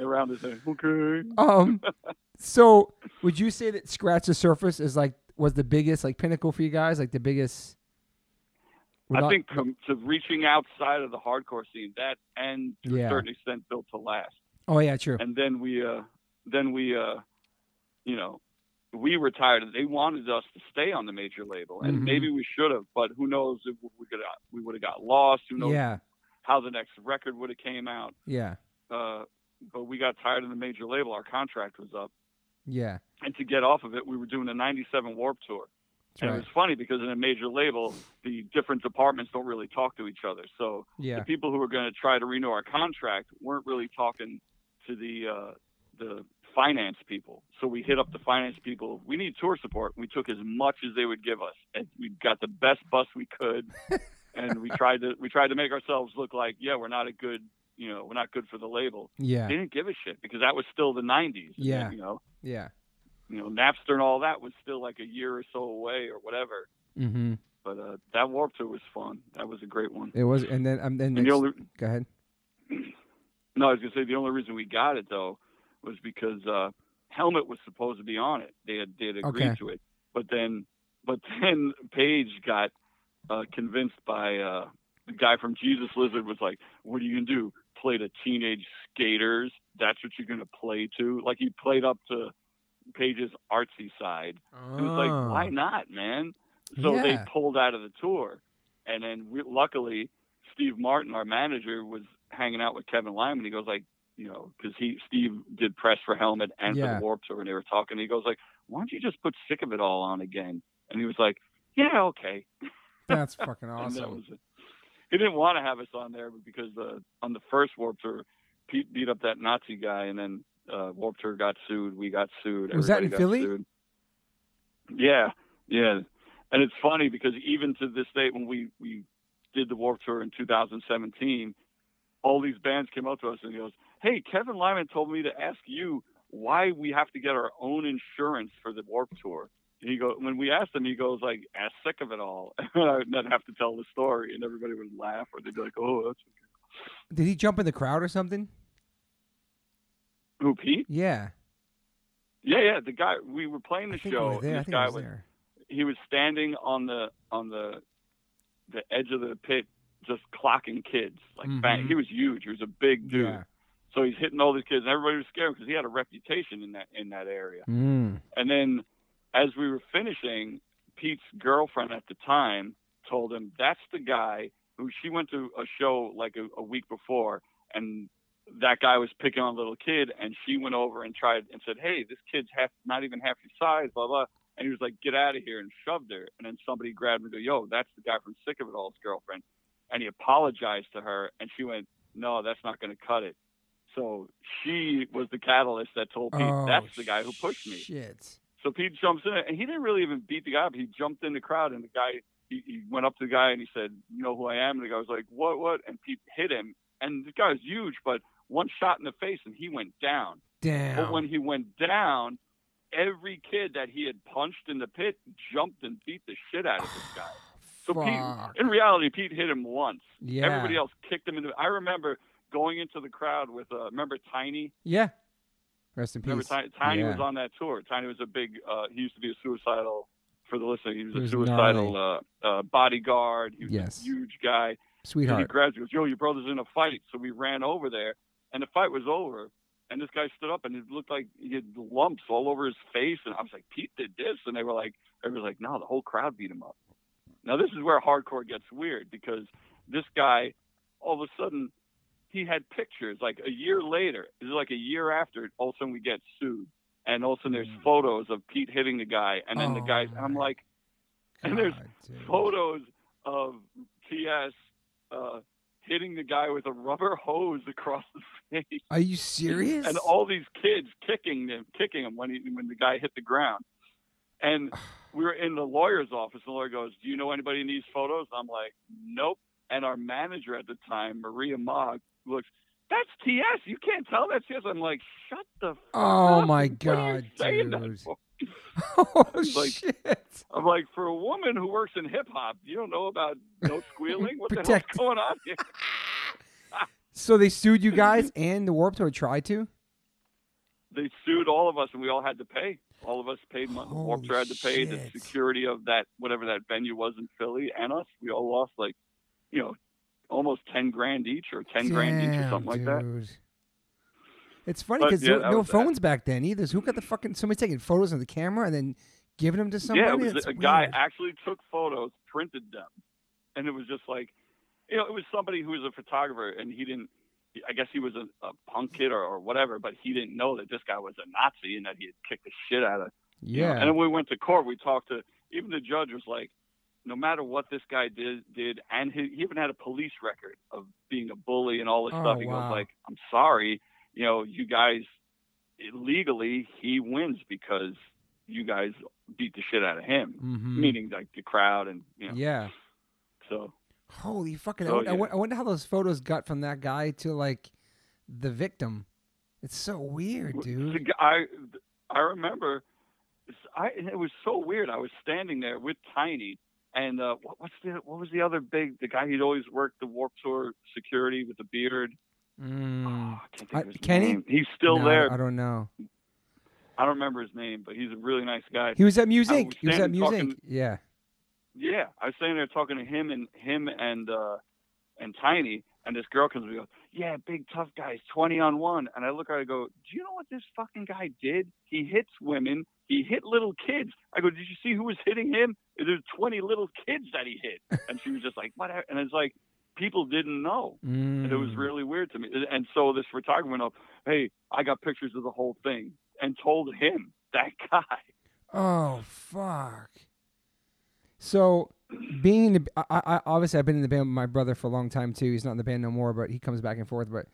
around his head. Okay. Um, *laughs* so would you say that Scratch the Surface is like was the biggest like pinnacle for you guys, like the biggest? I without- think com- to reaching outside of the hardcore scene, that and to Yeah. a certain extent built to last. Oh yeah, true. And then we, uh, then we, uh, you know, we retired. They wanted us to stay on the major label, and Mhm. maybe we should have. But who knows if we could we would have got lost? Who knows Yeah, how the next record would have came out? yeah, Uh, but we got tired of the major label. Our contract was up, yeah. and to get off of it, we were doing a '97 Warped Tour. That's And right. it was funny because in a major label, the different departments don't really talk to each other. So Yeah, the people who were going to try to renew our contract weren't really talking to the uh, the finance people. So we hit up the finance people. We need tour support. We took as much as they would give us, and we got the best bus we could. *laughs* and we tried to we tried to make ourselves look like yeah we're not a good you know we're not good for the label. yeah, They didn't give a shit because that was still the 90s. Yeah. you know yeah. you know Napster and all that was still like a year or so away or whatever. Mm-hmm. But uh, that Warped Tour was fun. That was a great one. It was, and then um, then And the only go ahead. *clears throat* no, I was gonna say the only reason we got it though was because uh, Helmet was supposed to be on it. They had they had agreed Okay. to it, but then but *laughs* then Page got uh, convinced by uh, the guy from Jesus Lizard was like, "What are you gonna do? Play to teenage skaters? That's what you're gonna play to?" Like he played up to Page's artsy side. It was like, why not, man? So they Oh. Pulled out of the tour, and then we, luckily Steve Martin, our manager, was hanging out with Kevin Lyman. He goes like, you know, because he Steve did press for Helmet and for the Warped Tour, and they were talking. He goes like, why don't you just put Sick of It All on again? And he was like, yeah, okay. *laughs* That's fucking And that awesome. He didn't want to have us on there because uh, on the first Warped Tour, Pete beat up that Nazi guy, and then uh, Warped Tour got sued. We got sued. Was that in Philly? Sued. Yeah, yeah. And it's funny because even to this day, when we we did the Warped Tour in 2017, all these bands came up to us and he goes, "Hey, Kevin Lyman told me to ask you why we have to get our own insurance for the Warped Tour." And he goes, when we asked him, he goes like, "Ask sick of it all," *laughs* and I'd not have to tell the story, and everybody would laugh or they'd be like, "Oh, that's Okay. Did he jump in the crowd or something? who Pete." Yeah, Yeah, yeah. The guy we were playing the I show. was there. and I this think guy was was there. he was standing on the on the the edge of the pit, just clocking kids. Like bang. Mhm. he was huge. He was a big dude. Yeah. So he's hitting all these kids, and everybody was scared because he had a reputation in that in that area. Mm. And then, as we were finishing, Pete's girlfriend at the time told him that's the guy who she went to a show like a, a week before, and that guy was picking on a little kid, and she went over and tried and said, "Hey, this kid's half, not even half your size, blah blah." And he was like, "Get out of here!" and shoved her. And then somebody grabbed him and go, "Yo, that's the guy from Sick of It All's girlfriend." And he apologized to her, and she went, "No, that's not going to cut it." So she was the catalyst that told Pete, Oh, "That's the guy who pushed me." Shit. So Pete jumps in, and he didn't really even beat the guy up. He jumped in the crowd, and the guy he, he went up to the guy and he said, "You know who I am?" And the guy was like, "What? What?" And Pete hit him, and the guy was huge, but one shot in the face, and he went down. Damn. But when he went down, every kid that he had punched in the pit jumped and beat the shit out of this guy. *sighs* So Fuck. Pete, in reality, Pete hit him once. yeah. Everybody else kicked him into. I remember going into the crowd with, uh, remember Tiny? Yeah. Rest in Remember peace. Tiny, Tiny Yeah. was on that tour. Tiny was a big. Uh, he used to be a suicidal. For the listener, he was He a suicidal uh, uh, bodyguard. He was Yes. a huge guy. And he Sweetheart. grabs. He goes, "Yo, your brother's in a fight." So we ran over there, and the fight was over. And this guy stood up, and it looked like he had lumps all over his face. And I was like, "Pete did this," and they were like, "Everybody was like, no, the whole crowd beat him up." Now this is where hardcore gets weird because this guy, all of a sudden, he had pictures. Like a year later, it was like a year after. All of a sudden, we get sued, and all of a sudden, there's Mm. photos of Pete hitting the guy, and then the Oh, guy. And I'm like, and there's dude. photos of TS uh, hitting the guy with a rubber hose across the *laughs* face, Are you serious? and all these kids kicking him, kicking him when he when the guy hit the ground. And *sighs* we were in the lawyer's office, and the lawyer goes, "Do you know anybody in these photos?" I'm like, "Nope." And our manager at the time, Maria Mogg, looks. that's TS. You can't tell that's TS. I'm like, shut the. Fuck Oh up. my you God, dude. *laughs* oh *laughs* like- shit! I'm like, for a woman who works in hip hop, you don't know about no squealing. What the hell's going on here? *laughs* So they sued you guys and the Warped Tour tried to. They sued all of us, and we all had to pay. All of us paid money. Holy Tour had to pay the security of that whatever that venue was in Philly, and us. We all lost like, you know, almost ten grand each, or ten grand each, or Damn, something like that. It's funny because yeah, no that. Uh, phones back then either. So who got the fucking somebody taking photos of the camera and then giving them to somebody? Yeah, it was That's a guy actually took photos, printed them, and it was just like, you know, it was somebody who was a photographer, and he didn't. I guess he was a, a punk kid or, or whatever, but he didn't know that this guy was a Nazi and that he had kicked the shit out of. you know. Yeah. And then we went to court, we talked to even the judge was like, no matter what this guy did, did, and he, he even had a police record of being a bully and all this Oh, stuff. He wow. goes like, I'm sorry, you know, you guys legally he wins because you guys beat the shit out of him Mhm. meaning like the crowd and you know Yeah. so Holy fucking! I, So, wonder, I yeah. I wonder how those photos got from that guy to like the victim. It's so weird, dude. I I remember I it was so weird I was standing there with Tiny and uh what, what's the what was the other big the guy who'd always worked the Warped Tour security with the beard Mm. oh, I can't think I- Kenny? name. he's still No, there I don't know. I don't remember his name but he's a really nice guy He was at Music. was He was at Music. talking- Yeah. Yeah, I was standing there talking to him and him and uh and Tiny, and this girl comes and goes, "Yeah, big tough guys, twenty on one." And I look at her, I go, "Do you know what this fucking guy did? He hits women. He hit little kids." I go, "Did you see who was hitting him? There's twenty little kids that he hit." And she was just like, "What?" And it's like people didn't know. Mm. And it was really weird to me. And so this photographer went up, "Hey, I got pictures of the whole thing," and told him that *laughs* guy. Oh fuck. So being in the, I, I obviously I've been in the band with my brother for a long time too. He's not in the band no more, but he comes back and forth. But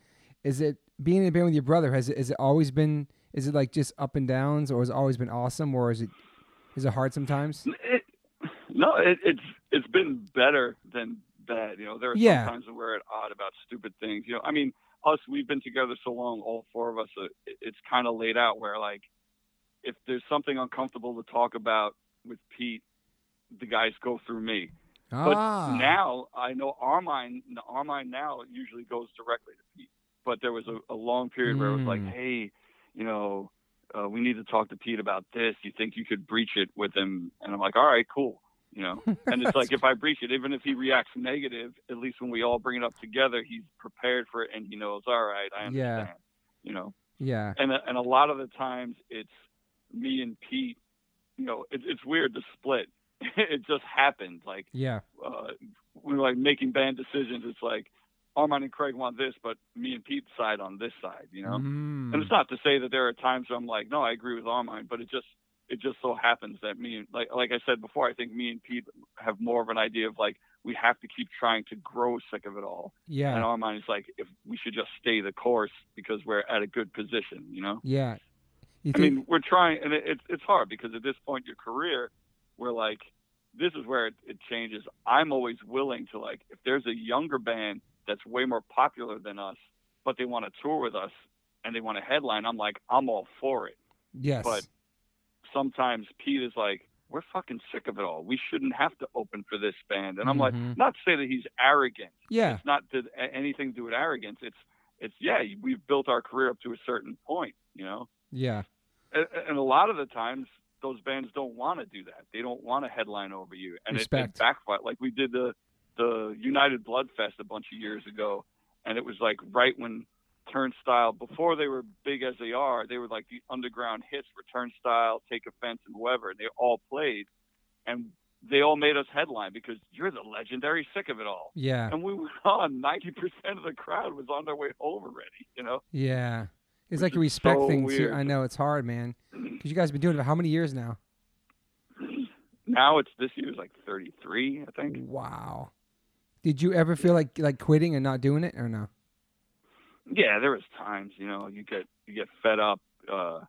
is it being in the band with your brother? Has it has it always been? Is it like just up and downs, or has it always been awesome, or is it is it hard sometimes? No, it, it's it's been better than bad. You know, there are Yeah. some times when we're at odd about stupid things. You know, I mean, us we've been together so long, all four of us. Uh, it, it's kind of laid out where like, if there's something uncomfortable to talk about with Pete, the guys go through me. But ah, now I know our mind, our mind now usually goes directly to Pete. But there was a, a long period where it was like, Mm. hey, you know, uh, we need to talk to Pete about this. You think you could breach it with him? And I'm like, all right, cool. You know, *laughs* and it's like if I breach it, even if he reacts negative, at least when we all bring it up together, he's prepared for it and he knows, all right, I Yeah. understand. You know, yeah, and and a lot of the times it's me and Pete. You know, it, it's weird to split. *laughs* it just happened. Like yeah, uh, we're like making band decisions. It's like Armand and Craig want this, but me and Pete side on this side, you know. Mm. And it's not to say that there are times where I'm like, no, I agree with Armand, but it just it just so happens that me and like like I said before, I think me and Pete have more of an idea of like we have to keep trying to grow sick of it all. Yeah. And our Armand is like, if we should just stay the course because we're at a good position, you know. yeah. You I mean, we're trying, and it, it's it's hard because at this point in your career, we're like, this is where it, it changes. I'm always willing to like, if there's a younger band that's way more popular than us, but they want to tour with us and they want to headline, I'm like, I'm all for it. yes, but Sometimes Pete is like, we're fucking sick of it all. We shouldn't have to open for this band, and I'm like, mm-hmm. not to say that he's arrogant. yeah, It's not to, a- anything to do with arrogance. It's it's yeah, we've built our career up to a certain point, you know yeah, and, and a lot of the times those bands don't want to do that. They don't want to headline over you, and it, it Respect. backfire. Like we did the the United Blood Fest a bunch of years ago, and it was like right when Turnstile, before they were big as they are, they were like the underground hits for Turnstile, Take Offense, and whoever. And they all played, and they all made us headline because you're the legendary sick of it all. yeah, And we went *laughs* on. Ninety percent of the crowd was on their way home already. You know. yeah. It's Which like you respect so things. too. weird. I know it's hard, man, because you guys have been doing it for how many years now? Now it's this year's like 33, I think. Wow. Did you ever feel like like quitting and not doing it, or no? Yeah, there was times, you know, you get you get fed up. Uh,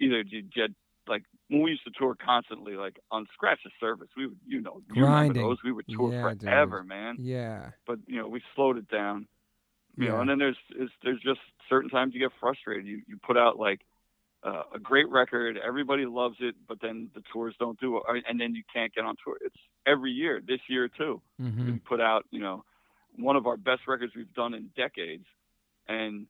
either you get like when we used to tour constantly, like on Scratch the Surface, we would, you know, you remember Grinding. those. We would tour Yeah, dude. forever, man. Yeah. But you know, we slowed it down. You know, and then there's there's just certain times you get frustrated. You you put out like uh, a great record, everybody loves it, but then the tours don't do it, and then you can't get on tour. It's every year, this year too. hmm We put out, you know, one of our best records we've done in decades, and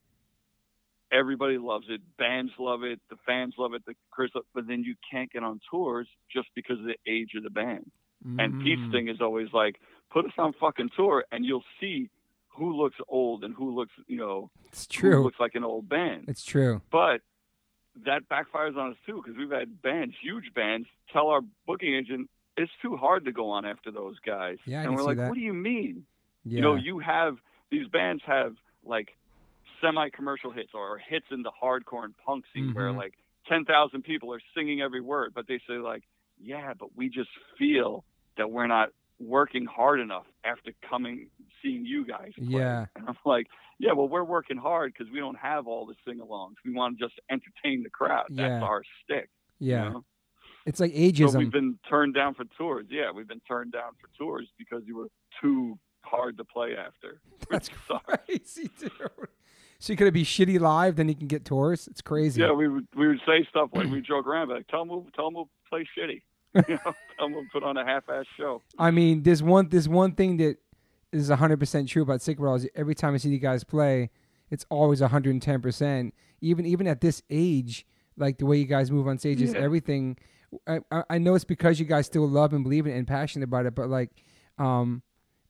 everybody loves it. Bands love it, the fans love it, the Chris, but then you can't get on tours just because of the age of the band. And Pete's Mm. thing is always like, put us on fucking tour, and you'll see who looks old and who looks, you know, It's who true. looks like an old band. It's true. But that backfires on us too because we've had bands, huge bands, tell our booking agent it's too hard to go on after those guys. Yeah, and we're like, that. what do you mean? Yeah. You know, you have these bands have like semi-commercial hits or hits in the hardcore and punk scene where Mhm. like 10,000 people are singing every word, but they say like, yeah, but we just feel that we're not working hard enough after coming seeing you guys. Play. Yeah. And I'm like, yeah, well, we're working hard because we don't have all the sing-alongs. We want to just entertain the crowd. Yeah. That's our stick. you yeah. know? It's like So we've been turned down for tours. Yeah, we've been turned down for tours because you were too hard to play after. *laughs* That's *laughs* crazy, dude. So you could be shitty live, then you can get tours. It's crazy. Yeah, we would we would say stuff like we *clears throat* joke around, like tell them we'll, tell them we'll play shitty. *laughs* *laughs* You know, tell them we'll put on a half-ass show. I mean, there's one there's one thing that is 100% true about Sick Balls. Every time I see you guys play, it's always 110%. Even even at this age, like the way you guys move on stage is Yeah. everything. I, I I know it's because you guys still love and believe in it and passionate about it, but like, um,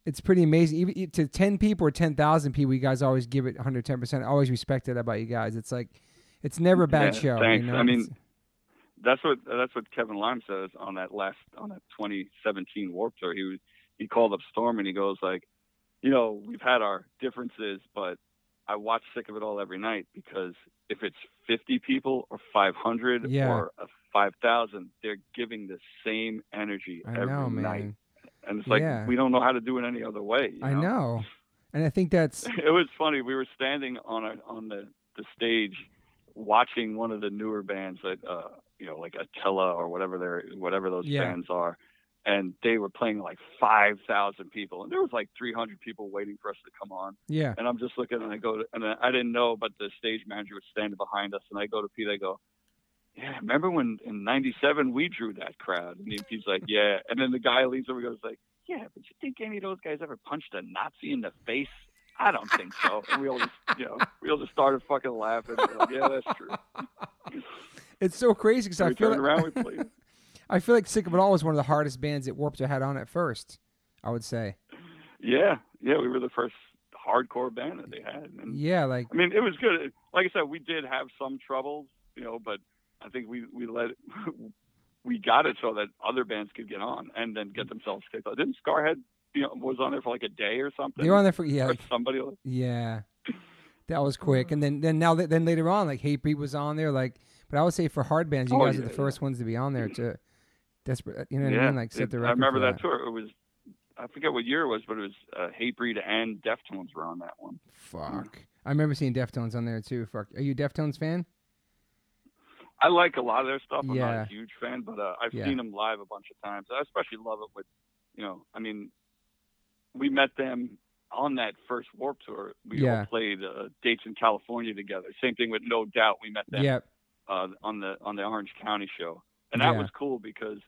it's pretty amazing. Even to 10 people or 10,000 people, you guys always give it 110%. I always respect it about you guys. It's like, it's never a bad Yeah, show. thanks. You know? I mean, It's- That's what that's what Kevin Lyman says on that last on that 2017 Warped Tour. He was he called up Storm and he goes like, you know, we've had our differences, but I watch Sick of It All every night because if it's 50 people or 500 Yeah. or a 5,000, they're giving the same energy I every know, man. night, and it's like Yeah. we don't know how to do it any other way. you I know. And I think that's, *laughs* it was funny. We were standing on a, on the, the stage watching one of the newer bands that uh you know like Attila or whatever they're whatever those Yeah. bands are and they were playing like 5,000 people and there was like 300 people waiting for us to come on yeah. and I'm just looking and I go to, and I I didn't know but the stage manager was standing behind us and I go to Pete I go yeah remember when in 97 we drew that crowd and he's like yeah and then the guy leans over and goes like yeah but you think any of those guys ever punched a Nazi in the face I don't think so. And we all just, you know, we all just started fucking laughing. Like, yeah, that's true. *laughs* It's so crazy because I feel like, around, we played. *laughs* I feel like Sick of It All was one of the hardest bands that Warped had on at first. I would say. Yeah, yeah, we were the first hardcore band that they had. And Yeah, like I mean, it was good. Like I said, we did have some troubles, you know, but I think we we let *laughs* we got it so that other bands could get on and then get themselves kicked out. Didn't Scarhead, you know, was on there for like a day or something? they were on there for yeah, like, somebody. like- yeah. That was quick, and then then now then later on, like Hatebreed was on there, like. But I would say for hard bands, you Oh, guys are yeah, the first ones to be on there to desperate. You know what I mean? Like set the record. I remember for that tour. It was. I forget what year it was, but it was uh, Hatebreed and Deftones were on that one. Fuck. I remember seeing Deftones on there too. Fuck. Are you a Deftones fan? I like a lot of their stuff. I'm not a huge fan, but uh, I've Yeah. seen them live a bunch of times. I especially love it with, you know, I mean, we met them on that first Warped Tour. We Yeah. all played uh, dates in California together. Same thing with No Doubt. We met them Yep. uh, on the on the Orange County show, and that Yeah. was cool because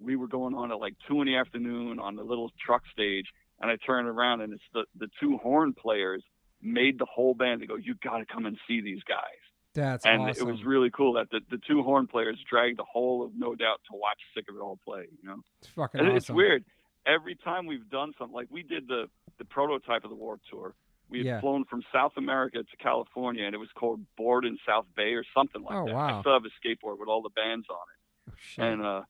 we were going on at like two in the afternoon on the little truck stage, and I turned around and it's the the two horn players made the whole band to go. You got to come and see these guys That's and awesome. it was really cool that the, the two horn players dragged the whole of No Doubt to watch Sick of It All play. You know, It's fucking and awesome. it's weird. Every time we've done something, like we did the the prototype of the Warped Tour, we had Yeah. flown from South America to California, and it was called Board in South Bay or something like Oh, that. wow. I still have a skateboard with all the bands on it, Oh, shit. and uh,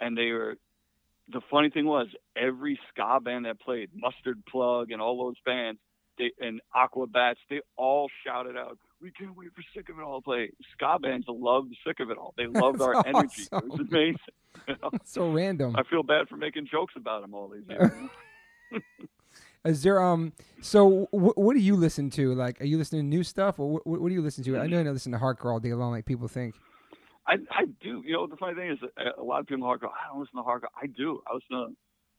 and they were. The funny thing was, every ska band that played, Mustard Plug, and all those bands, they and Aquabats, they all shouted out, "We can't wait for Sick of It All to play." Ska bands loved Sick of It All. They *laughs* loved our That's energy. It was amazing. *laughs* You know? so random. I feel bad for making jokes about them all these years. *laughs* Is there um? So wh- what do you listen to? Like, are you listening to new stuff, or wh- what do you listen to? I know you don't listen to hardcore all day long, like people think. I I do. You know, the funny thing is, a lot of people hardcore. I don't listen to hardcore. I do. I listen to.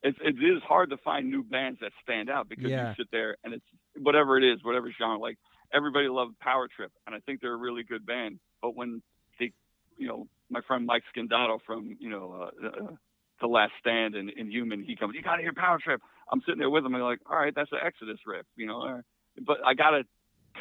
It, it is hard to find new bands that stand out because Yeah. you sit there and it's whatever it is, whatever genre. Like everybody loved Power Trip, and I think they're a really good band. But when they, you know, my friend Mike Scandato from you know uh, uh, The Last Stand and Inhuman, he comes, you gotta hear Power Trip. I'm sitting there with him, and like, all right, that's an Exodus riff, you know. But I gotta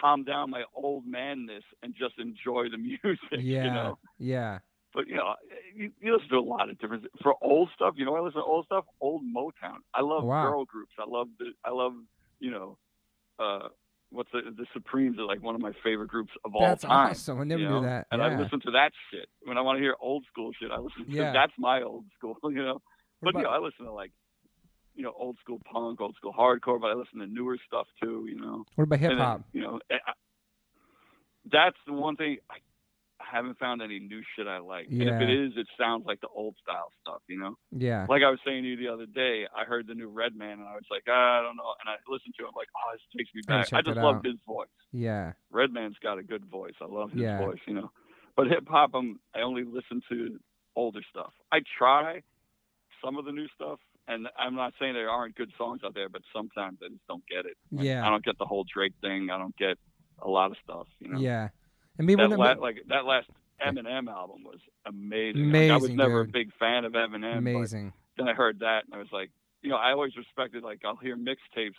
calm down my old manness and just enjoy the *laughs* music. Yeah. You know? Yeah. But you know, you, you listen to a lot of different for old stuff. You know, I listen to old stuff, old Motown. I love Wow. girl groups. I love the, I love, you know, uh, what's the the Supremes are like one of my favorite groups of all That's time. awesome. I never you knew that. And yeah. I listen to that shit when I want to hear old school shit. I listen to Yeah. that's my old school. *laughs* You know, but you know, I listen to like, you know, old school punk, old school hardcore. But I listen to newer stuff too. You know. what about hip hop? You know, I, I- that's the one thing I haven't found any new shit I like. And if it is, it sounds like the old style stuff. You know, Yeah. like I was saying to you the other day, I heard the new Redman, and I was like, ah, I don't know. And I listened to him like, oh, this takes me back. I just love out. his voice. Yeah. Redman's got a good voice. I love his Yeah. voice. You know, but hip hop, I'm I only listen to older stuff. I try some of the new stuff. And I'm not saying there aren't good songs out there, but sometimes I just don't get it. Like, Yeah. I don't get the whole Drake thing. I don't get a lot of stuff. You know, Yeah. And maybe that when la- like that last Eminem album was amazing. Like, I was never dude. a big fan of Eminem, amazing. then I heard that and I was like, you know, I always respected like I'll hear mixtapes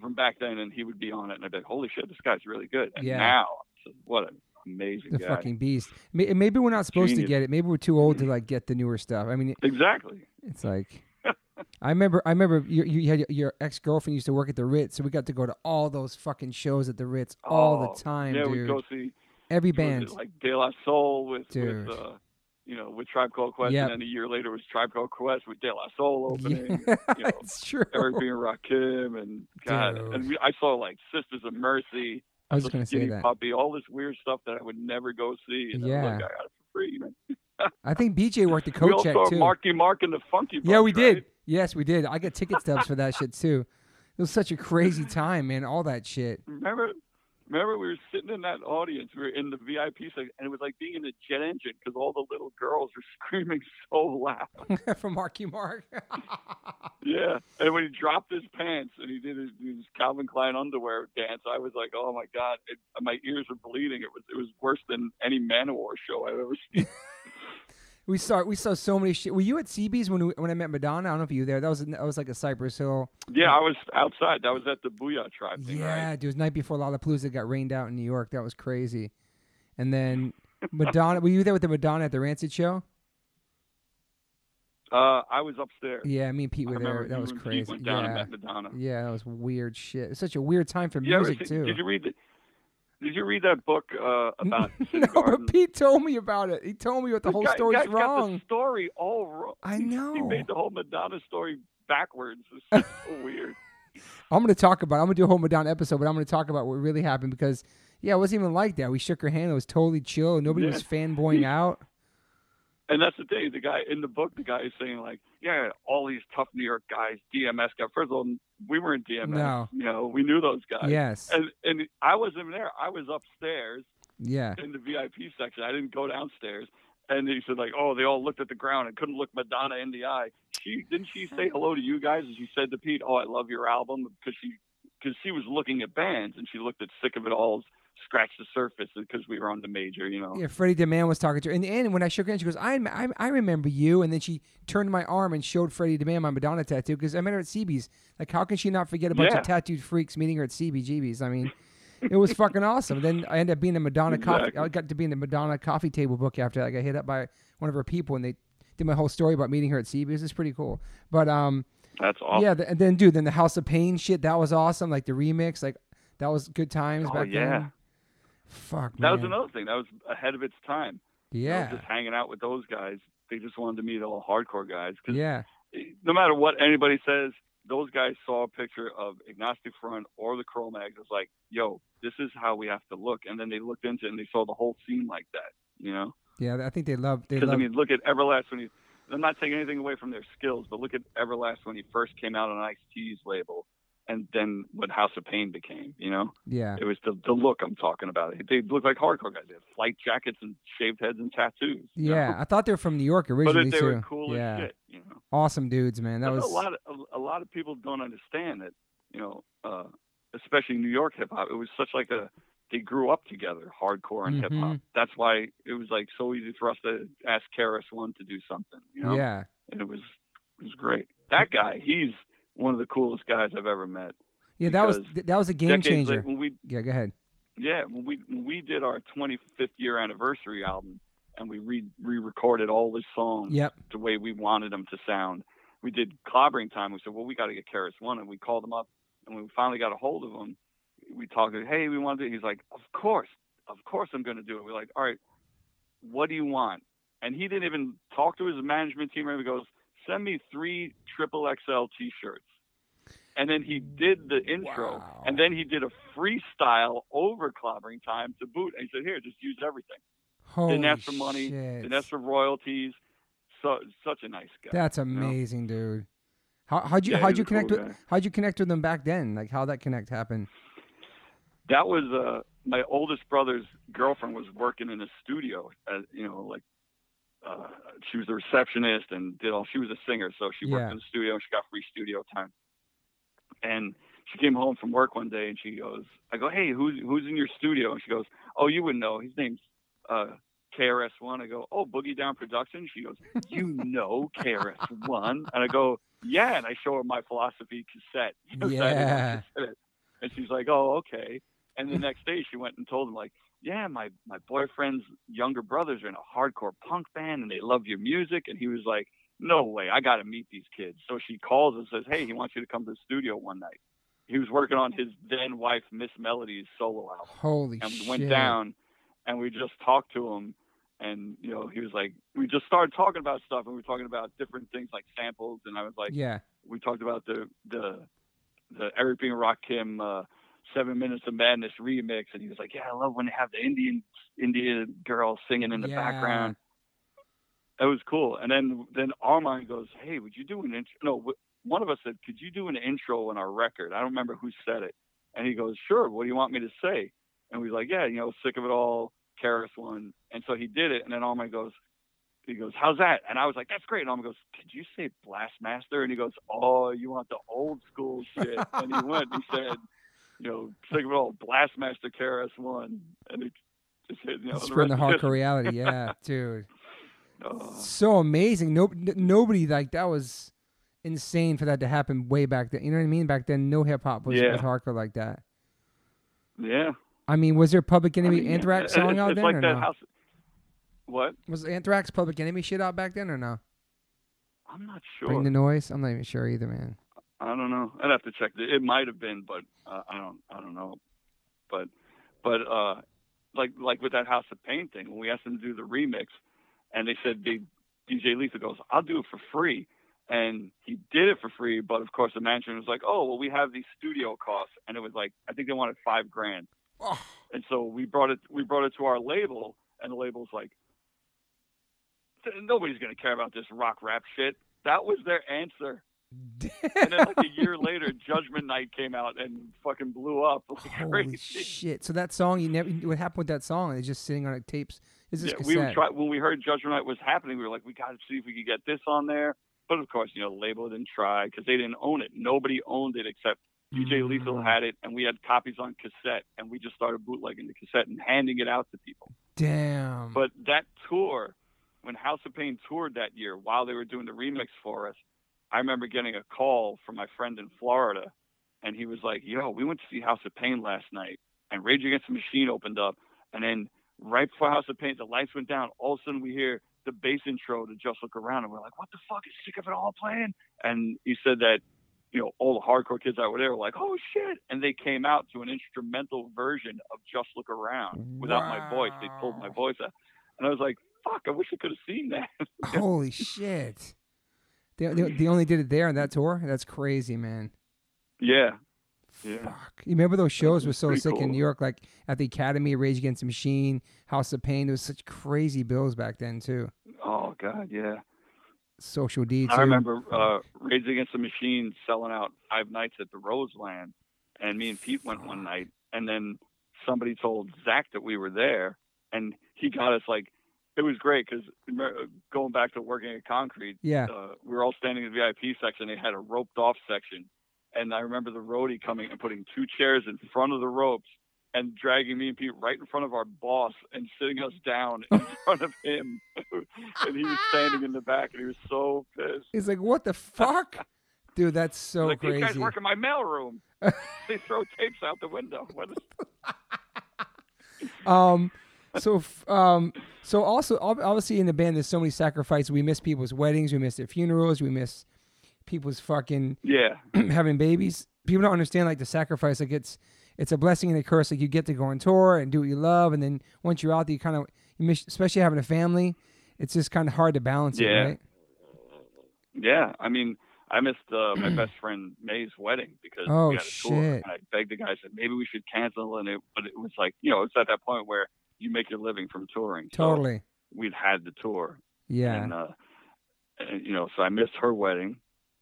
from back then and he would be on it and I'd be like, holy shit, this guy's really good. And Yeah. now, what an amazing The guy. fucking beast. Maybe we're not supposed to get it. Maybe we're too old to mm-hmm. like get the newer stuff. I mean, Exactly. it's like *laughs* I remember. I remember you, you had your ex girlfriend used to work at the Ritz, so we got to go to all those fucking shows at the Ritz all Oh, the time, yeah, dude. we'd go see Every band. like De La Soul with Dude. with uh you know, with Tribe Called Quest Yep. and then a year later was Tribe Called Quest with De La Soul opening. Yeah, *laughs* you know, it's true. Eric B. and Rakim and God, Dude. and we, I saw like Sisters of Mercy. I was gonna say Skinny that. Puppy, all this weird stuff that I would never go see. And I Yeah. like, I got it for free, man. I think BJ *laughs* worked the coat check too. Marky Mark and the Funky yeah, we did. right? Yes, we did. I got ticket stubs for that shit too. It was such a crazy *laughs* time, man. All that shit. Remember, remember we were sitting in that audience. We were in the VIP section, and it was like being in a jet engine because all the little girls were *laughs* screaming so loud. *laughs* from Marky Mark. *laughs* Yeah, and when he dropped his pants and he did his, his Calvin Klein underwear dance, I was like, "Oh my god!" It, my ears were bleeding. It was it was worse than any Manowar show I've ever seen. We saw we saw so many shit. Were you at CB's when we, when I met Madonna? I don't know if you were there. That was that was like a Cypress Hill. yeah, I was outside. That was at the Boo-Yaa Tribe thing, Yeah, right? dude. It was night before Lollapalooza got rained out in New York. That was crazy. And then *laughs* Madonna. were you there with the Madonna at the Rancid show? Uh, I was upstairs. Yeah, me and Pete were there. That was crazy. Went down and Yeah, yeah, that was weird shit. It's such a weird time for ever music too. Did you read the, Did you read that book uh, *laughs* about no, Garden? but Pete told me about it. He told me what the whole guy, story's guy's Got the wrong. story all wrong. I He- He made the whole Madonna story backwards. It's *laughs* so weird. I'm gonna talk about. I'm gonna do a whole Madonna episode, but I'm gonna talk about what really happened because yeah, it wasn't even like that. We shook her hand. It was totally chill. Nobody Yeah. was fanboying *laughs* out. And that's the thing. The guy in the book, the guy is saying like, yeah, all these tough New York guys, DMS guys. First of all, we weren't DMS. No. You know, we knew those guys. Yes. And and I wasn't there. I was upstairs Yeah. in the VIP section. I didn't go downstairs. And he said like, oh, they all looked at the ground and couldn't look Madonna in the eye. She didn't she say hello to you guys? And she said to Pete, oh, I love your album because she because she was looking at bands and she looked at Sick of It All's Scratch the Surface because we were on the major, you know. Yeah, Freddie DeMann was talking to her. In the end, when I shook her hand, she goes, I, I, I remember you. And then she turned my arm and showed Freddie DeMann my Madonna tattoo because I met her at CB's. Like, how can she not forget a bunch Yeah. of tattooed freaks meeting her at CBGB's? I mean, it was fucking awesome. Then I ended up being the Madonna coffee. I got to be in the Madonna coffee table book after I got hit up by one of her people and they did my whole story about meeting her at CB's. It's pretty cool. But um, That's awesome. yeah, and then dude, then the House of Pain shit that was awesome. Like the remix, like that was good times Oh, back yeah. then. Fuck, That was another thing. That was ahead of its time. Yeah, just hanging out with those guys. They just wanted to meet all hardcore guys. Cause yeah. no matter what anybody says, those guys saw a picture of Agnostic Front or the Cro-Mags. It's like, yo, this is how we have to look. And then they looked into it and they saw the whole scene like that, you know? Yeah, I think they love they Because, I mean, look at Everlast when he, I'm not taking anything away from their skills, but look at Everlast when he first came out on Ice T's label and then what House of Pain became, you know? yeah. It was the, the look I'm talking about. They look like hardcore guys. They had flight jackets and shaved heads and tattoos. Yeah, know? I thought they were from New York But originally that they too. were cool yeah, as shit, you know? awesome dudes, man. That But was a lot of a, a lot of people don't understand that you know uh, especially New York hip hop, it was such like a they grew up together, hardcore and hip hop. That's why it was like so easy for us to ask KRS One to do something, you know. Yeah. And it was it was great. That guy, he's one of the coolest guys I've ever met. Yeah, that was that was a game changer. we Yeah, go ahead. yeah, when we when we did our 25th year anniversary album and we re re-recorded all the songs Yep. the way we wanted them to sound. We did clobbering time. We said, well, we got to get KRS One, and we called him up, and when we finally got a hold of him, we talked. Hey, we want to. He's like, of course, of course, I'm going to do it. We're like, all right, what do you want? And he didn't even talk to his management team. He goes, send me three triple XL T-shirts. And then he did the intro, Wow. and then he did a freestyle over clobbering time to boot. And he said, "Here, just use everything. Holy Didn't ask for money. shit. Didn't ask for royalties. So such a nice guy. That's know? amazing, dude. How how'd you Yeah, how'd you a cool connect with guy. how'd you connect with them back then? Like how that connect happened? that was uh, my oldest brother's girlfriend was working in a studio. As, you know, like uh, she was a receptionist and did all. She was a singer, so she Yeah. worked in the studio and she got free studio time. And she came home from work one day and she goes, "I go, hey, who's who's in your studio?" And she goes, "Oh, you wouldn't know. His name's uh, KRS One." I go, "Oh, Boogie Down Productions." She goes, "You know KRS One?" And I go, "Yeah." And I show her my philosophy cassette. *laughs* You know, so I didn't Yeah. And she's like, "Oh, okay." And the next day she went and told him like, "Yeah, my my boyfriend's younger brothers are in a hardcore punk band and they love your music." And he was like, "No way, I got to meet these kids." So she calls and says, "Hey, he wants you to come to the studio one night." He was working on his then wife Miss Melody's solo album Holy shit. and we went down and we just talked to him and you know he was like we just started talking about stuff and we were talking about different things like samples and i was like yeah. we talked about the the the eric B. and rakim uh seven minutes of madness remix and he was like yeah i love when they have the indian indian girl singing in the Yeah. background that was cool and then then armand goes hey would you do an intro no one of us said could you do an intro on our record i don't remember who said it and he goes sure what do you want me to say and we was like, yeah, you know, sick of it all, KRS One. And so he did it. And then Armand goes, he goes, how's that? And I was like, that's great. And Armand goes, could you say Blastmaster? And he goes, oh, you want the old school shit. and he went, he said, you know, it all, Blastmaster KRS One. And it just hit, you know, the Spreading the rest hardcore reality. *laughs* Yeah, dude. Oh, So amazing. No, n- nobody like that was insane for that to happen way back then. You know what I mean? Back then, no hip hop was, Yeah. was hardcore like that. yeah. I mean, was there Public I Enemy mean, Anthrax song it's, out it's then like or that no? house. What? Was Anthrax Public Enemy shit out back then or no? I'm not sure. Bring the noise. I'm not even sure either, man. I don't know. I'd have to check. It, might have been, but uh, I don't. I don't know. But, but uh, like like with that House of Pain thing, when we asked them to do the remix, and they said they, DJ Lethal goes, "I'll do it for free," and he did it for free. But of course, the management was like, "Oh, well, we have these studio costs," and it was like I think they wanted five grand, Oh, and so we brought it. We brought it to our label, and the label's like, "Nobody's gonna care about this rock rap shit." That was their answer. And then like a year later, Judgment Night came out and fucking blew up. *laughs* Like Holy crazy. shit! So that song, you never. What happened with that song? It's just sitting on like, tapes. Is this Yeah, we cassette? when we heard Judgment Night was happening. We were like, we got to see if we could get this on there. But of course, you know, label didn't try because they didn't own it. Nobody owned it except DJ Lethal Mm. had it, and we had copies on cassette, and we just started bootlegging the cassette and handing it out to people. Damn. But that tour, when House of Pain toured that year, while they were doing the remix for us, I remember getting a call from my friend in Florida, and he was like, "Yo, we went to see House of Pain last night, and Rage Against the Machine opened up, and then right before House of Pain, the lights went down. All of a sudden, we hear the bass intro to Just Look Around, and we're like, "What the fuck is Sick of It All playing?" And he said that. You know, all the hardcore kids out there were like, "Oh shit!" And they came out to an instrumental version of "Just Look Around" without my voice. They pulled my voice out, and I was like, "Fuck! I wish I could have seen that." *laughs* Holy shit! They, they, they only did it there on that tour. That's crazy, man. yeah, yeah. Fuck. You remember those shows were so sick in. New York, like at the Academy, Rage Against the Machine, House of Pain. There was such crazy bills back then too. Oh god, yeah. Social D too. I remember uh, Rage Against the Machine selling out five nights at the Roseland, and me and Pete went one night, and then somebody told Zach that we were there, and he got us like, it was great because going back to working at Concrete, Yeah. uh, we were all standing in the VIP section. They had a roped off section, and I remember the roadie coming and putting two chairs in front of the ropes and dragging me and Pete right in front of our boss and sitting us down *laughs* in front of him. *laughs* and he was standing in the back and he was so pissed. He's like, "What the fuck, *laughs* dude? That's so like, crazy." These guys work in my mailroom. they throw tapes out the window. What is... um, so um, so also obviously in the band, there's so many sacrifices. We miss people's weddings. We miss their funerals. We miss people's fucking Yeah. *clears throat* having babies. People don't understand like the sacrifice. Like it's it's a blessing and a curse. Like you get to go on tour and do what you love, and then once you're out there, you kind of you miss, especially having a family. It's just kind of hard to balance it, Yeah. right? Yeah. I mean, I missed uh, my *clears throat* best friend May's wedding because Oh, we had a tour. shit. And I begged the guy, I said, maybe we should cancel. And it, but it was like, you know, it's at that point where you make your living from touring. So Totally. we'd had the tour. Yeah. And, uh, and, you know, so I missed her wedding.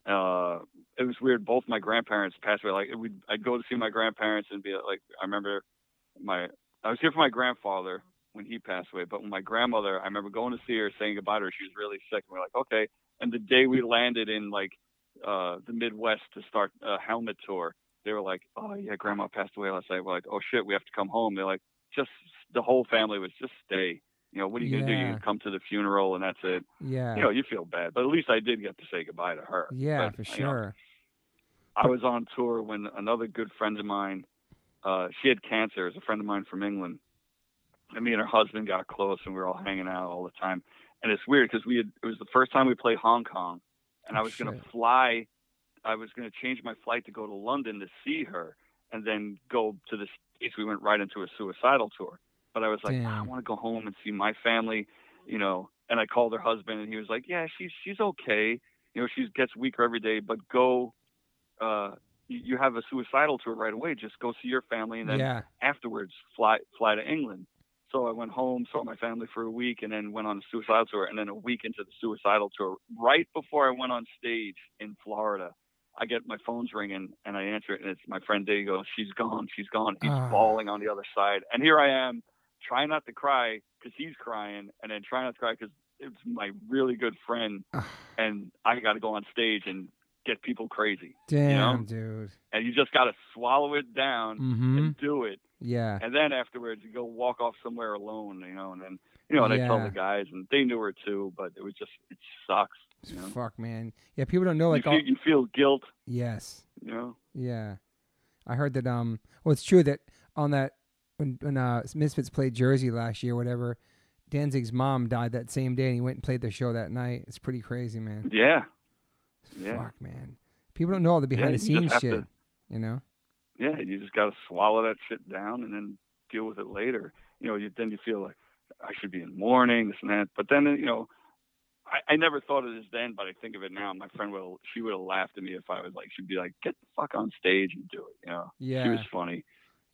Uh, it was weird. Both my grandparents passed away. Like we'd, I'd go to see my grandparents and be like, I remember my, I was here for my grandfather when he passed away, but when my grandmother, I remember going to see her, saying goodbye to her. She was really sick. And we're like, okay. And the day we landed in like, uh, the Midwest to start a helmet tour, they were like, oh yeah, grandma passed away last night. We're like, oh shit, we have to come home. They're like, just the whole family was just stay. You know, what are you gonna do? Yeah. You come to the funeral and that's it yeah. you know, you feel bad, but at least I did get to say goodbye to her. yeah, But, for you know, sure. I was on tour when another good friend of mine, uh, she had cancer. It was a friend of mine from England, and me and her husband got close, and we were all hanging out all the time. And it's weird because we had it was the first time we played Hong Kong, and I Oh, was going to fly. I was going to change my flight to go to London to see her, and then go to the States. We went right into a suicidal tour. But I was like, "Ah, I want to go home and see my family, you know. And I called her husband, and he was like, Yeah, she's she's okay. You know, she gets weaker every day, but go. Uh, you have a suicidal tour right away. Just go see your family, and then yeah. afterwards fly fly to England. So I went home, saw my family for a week, and then went on a suicidal tour. And then a week into the suicidal tour, right before I went on stage in Florida, I get my phone's ringing, and I answer it, and it's my friend Dave goes, "She's gone, she's gone." He's Ah. bawling on the other side, and here I am, trying not to cry because he's crying, and then trying not to cry because it's my really good friend, Ah. and I got to go on stage and get people crazy, Damn, dude. and you just got to swallow it down Mm-hmm. and do it Yeah. and then afterwards you go walk off somewhere alone, you know, and then you know, and I tell the guys, and they knew her too, but it was just it sucks, you know. Fuck, man. Yeah, people don't know. Like, you, all, feel, you feel guilt, yes. you know. Yeah, I heard that. Um, well, it's true that on that when when uh, Misfits played Jersey last year, whatever, Danzig's mom died that same day, and he went and played their show that night. It's pretty crazy, man. Yeah, yeah, Fuck, man. People don't know all the behind the scenes shit. to- You know? yeah. You just got to swallow that shit down and then deal with it later. You know, you, then you feel like I should be in mourning, this and that. But then you know, I, I never thought of this then, but I think of it now. My friend will she would have laughed at me if I was like, she'd be like, get the fuck on stage and do it. You know, Yeah. she was funny.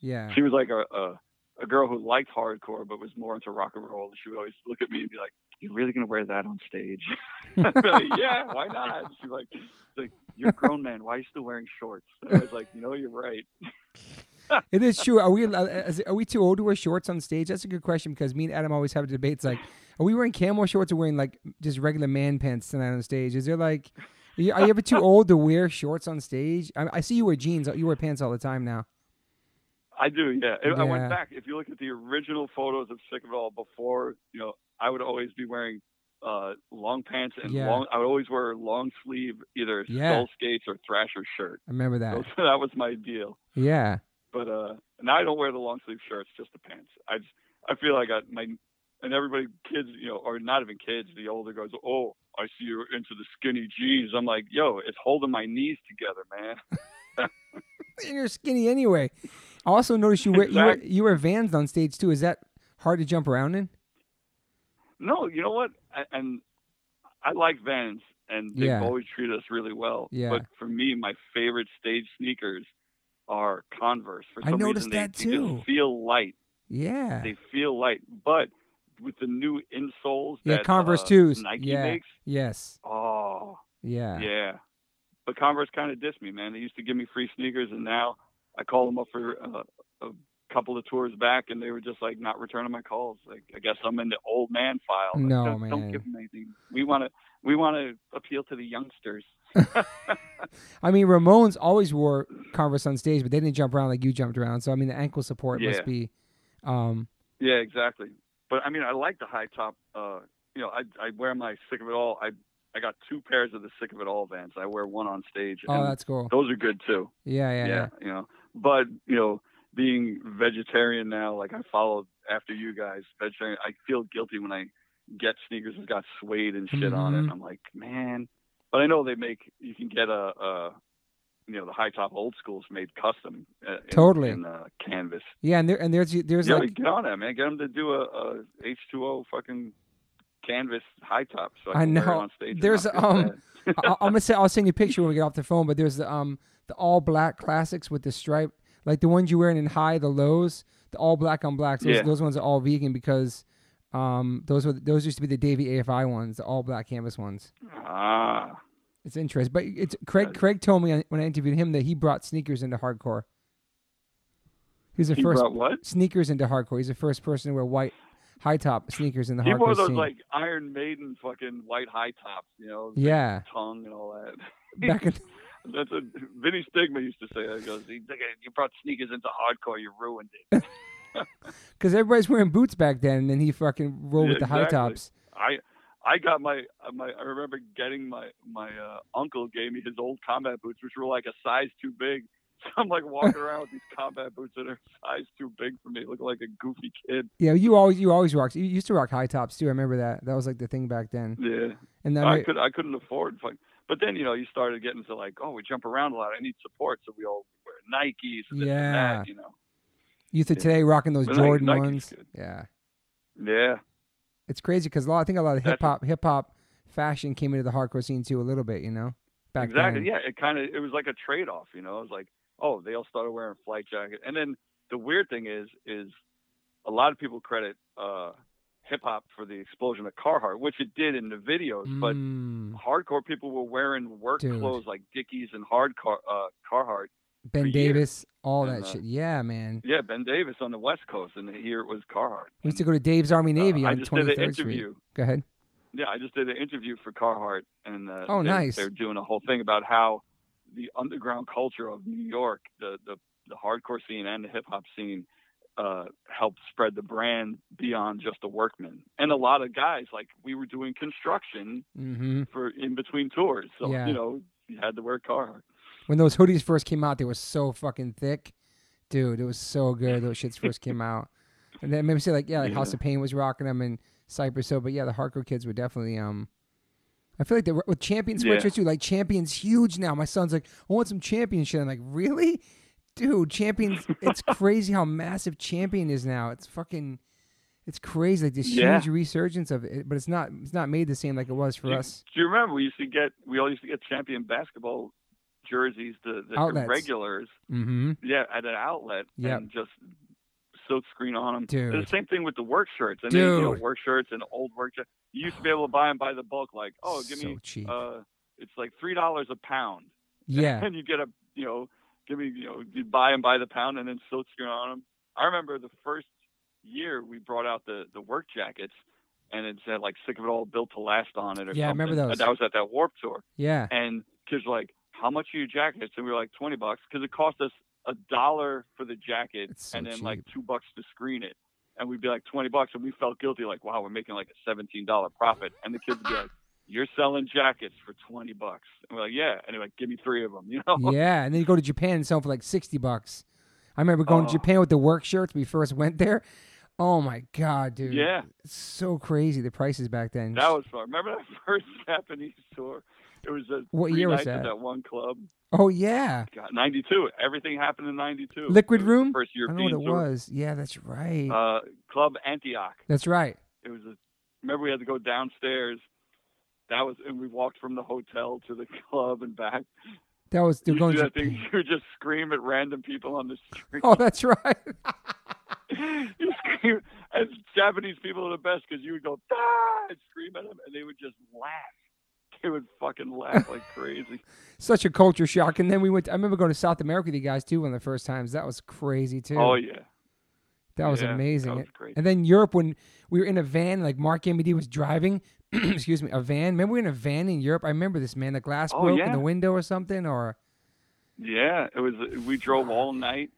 Yeah. she was like a, a a girl who liked hardcore but was more into rock and roll. She would always look at me and be like, "You're really gonna wear that on stage?" *laughs* Like, yeah, why not? She's like, like, "You're a grown man. Why are you still wearing shorts?" And I was like, "You know, you're right." *laughs* It is true. Are we uh, are we too old to wear shorts on stage? That's a good question because me and Adam always have debates. Like, are we wearing camo shorts or wearing like just regular man pants tonight on stage? Is there like, are you, are you ever too *laughs* old to wear shorts on stage? I, I see you wear jeans. You wear pants all the time now. I do, yeah. I- I went back. If you look at the original photos of Sick of All before, you know, I would always be wearing uh, long pants and Yeah. long. I would always wear long sleeve, either Yeah. skull skates or Thrasher shirt. I remember that. So *laughs* that was my deal. Yeah. but uh now I don't wear the long sleeve shirts, just the pants. I just I feel like I my and everybody kids, you know, or not even kids, the older goes, Oh, I see you're into the skinny jeans. I'm like, yo, it's holding my knees together, man. *laughs* *laughs* And you're skinny anyway. I also noticed you wear, you wear you wear Vans on stage too. Is that hard to jump around in? No, you know what? I, and I like Vans and they've Yeah. always treated us really well. Yeah. But for me, my favorite stage sneakers are Converse. For I some noticed reason, they, that they too. just feel light. Yeah. They feel light. But with the new insoles Yeah, that Converse uh, twos. Nike Yeah. makes, yes. oh, Yeah. Yeah. But Converse kind of dissed me, man. They used to give me free sneakers, and now I call them up for uh, a couple of tours back, and they were just like not returning my calls. Like I guess I'm in the old man file. Like, No, don't, man. Don't give them anything. We want to. We want to appeal to the youngsters. *laughs* *laughs* I mean, Ramones always wore Converse on stage, but they didn't jump around like you jumped around. So I mean, the ankle support Yeah. must be. Um, Yeah, exactly. But I mean, I like the high top. Uh, you know, I I wear my sick of it all. I I got two pairs of the sick of it all Vans. I wear one on stage. oh, that's cool. those are good too. Yeah, yeah, yeah. you know. But you know, being vegetarian now, like I followed after you guys, vegetarian. I feel guilty when I get sneakers that got suede and shit on it. Mhm. I'm like, man. But I know they make. You can get a. a you know the high top old schools made custom uh, Totally. in uh, canvas. Yeah, and there and there's there's Yeah, like get on that, man. Get them to do a, a H2O fucking canvas high top. So I, I can wear it know. on stage There's, um. I, I'm gonna say I'll send you a picture when we get off the phone. But there's the um the all black classics with the stripe, like the ones you're wearing in high, the lows, the all black on blacks. Those, Yeah. those ones are all vegan because um those were those used to be the Davy AFI ones, the all black canvas ones. ah, It's interesting, but it's oh, Craig. Craig told me when I interviewed him that he brought sneakers into hardcore. He's the he first what? sneakers into hardcore. He's the first person to wear white high top sneakers in the He hardcore He wore those scene. like Iron Maiden fucking white high tops, you know, yeah, tongue and all that. *laughs* back in That's what Vinnie Stigma used to say. He goes, "You brought sneakers into hardcore, you ruined it." *laughs* because everybody's wearing boots back then, and then he fucking rolled Yeah, with the high tops. I I got my uh, my I remember getting my my uh, uncle gave me his old combat boots, which were like a size too big. *laughs* So I'm like walking *laughs* around with these combat boots that are size too big for me, looking like a goofy kid. Yeah, you always you always rocked. You used to rock high tops too. I remember that. That was like the thing back then. Yeah. And then I could I couldn't afford fuck. But then you know you started getting to like oh we jump around a lot I need support so we all wear Nikes and this and Yeah. that you know youth of yeah. today rocking those But Jordan ones. good. Yeah, yeah it's crazy because a lot. I think a lot of hip hop hip hop fashion came into the hardcore scene too a little bit. You know, back exactly then. yeah it kind of it was like a trade off you know it was like oh they all started wearing flight jackets, and then the weird thing is is a lot of people credit uh hip hop for the explosion of Carhartt which it did in the videos but Mm, hardcore people were wearing work Dude. clothes like Dickies and hardcore uh Carhartt ben for years. Davis, all And, that uh, shit. Yeah, man. yeah Ben Davis on the West Coast and here it was Carhartt We used to go to Dave's Army Uh, Navy I on an Third Street. Go ahead. Yeah, I just did an interview for Carhartt, and uh, Oh, they, nice. They're doing a whole thing about how the underground culture of New York, the the, the hardcore scene and the hip hop scene, uh, helped spread the brand beyond just the workman. And a lot of guys, like we were doing construction hmm for in between tours, so Yeah. you know you had to wear Carhartt. When those hoodies first came out, they were so fucking thick, dude. It was so good. Those shits first came out, and then maybe say like yeah, like House of Pain was rocking them and Cypress Hill, but yeah, the hardcore kids were definitely um. I feel like they were with champion Yeah. sweatshirts too. Like champions huge now. My son's like, I want some champion shit. I'm like, really, dude? Champions. it's *laughs* crazy how massive champion is now. It's fucking. It's crazy, like this Yeah. huge resurgence of it, but it's not. It's not made the same like it was for do, us. Do you remember we used to get we all used to get champion basketball jerseys, the, the, regulars, Mm-hmm. yeah, at an outlet, Yep. and just silk screen on them. Dude. The same thing with the work shirts. And then, you know, work shirts and old work shirts. You used to be able to buy them by the bulk, like, oh, give so me, cheap. uh, it's like three dollars a pound. *laughs* yeah. and you get a, you know, give me, you know, you buy them by the pound and then silk screen on them. I remember the first year we brought out the the work jackets. And it said like "sick of it all, built to last" on it, or Yeah, I remember something. those. That was at that Warped Tour, Yeah. and kids were like, "How much are your jackets?" And we were like, 20 bucks," because it cost us a dollar for the jacket, so and then like two bucks to screen it. And we'd be like 20 bucks, and we felt guilty, like, "Wow, we're making like a $17 profit." And the kids would be like, *laughs* "You're selling jackets for 20 bucks," and we're like, "Yeah," and they're like, "Give me three of them," you know? yeah, and then you go to Japan and sell them for like sixty bucks. I remember going to Oh. Japan with the work shirts. We first went there. Oh my god, dude! Yeah. it's so crazy the prices back then. That was fun. Remember that *laughs* first Japanese tour? It was a What year was nights at that? that one club. oh yeah, God, 92. Everything happened in 92. Liquid It was the Room. First year. I know what it tour. was. Yeah, that's right. Uh, Club Antiknock. that's right. it was a remember we had to go downstairs that was and we walked from the hotel to the *laughs* club and back That was they're you going to thing *laughs* you would just scream at random people on the *laughs* street Oh, that's right. you scream and japanese people are the best because you would go ah! and scream at them and they would just laugh they would fucking laugh like crazy *laughs* Such a culture shock. And then we went. I remember going to South America with you guys too one of the first times. That was crazy too. oh yeah that was Yeah, amazing. that was And then Europe when we were in a van, like Mark MD was driving, *clears throat* excuse me, a van. Remember we were in a van in Europe? I remember this man. The glass Oh, broke yeah. in the window or something, or Yeah, it was. We drove all night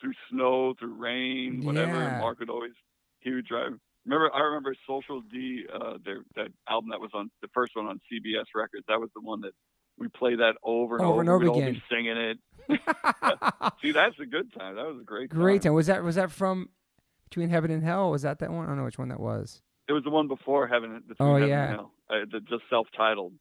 through snow, through rain, whatever. Yeah. And Mark would always he would drive. Remember, I remember Social D, uh, their that album that was on the first one on CBS Records. That was the one that we played that over and Over and We'd over all be again. singing it. *laughs* See, that's a good time. That was a great time. great time. Was that was that from Between Heaven and Hell? Was that that one? I don't know which one that was. It was the one before Heaven. Between Oh, Heaven yeah. and Hell, uh, the, just self-titled.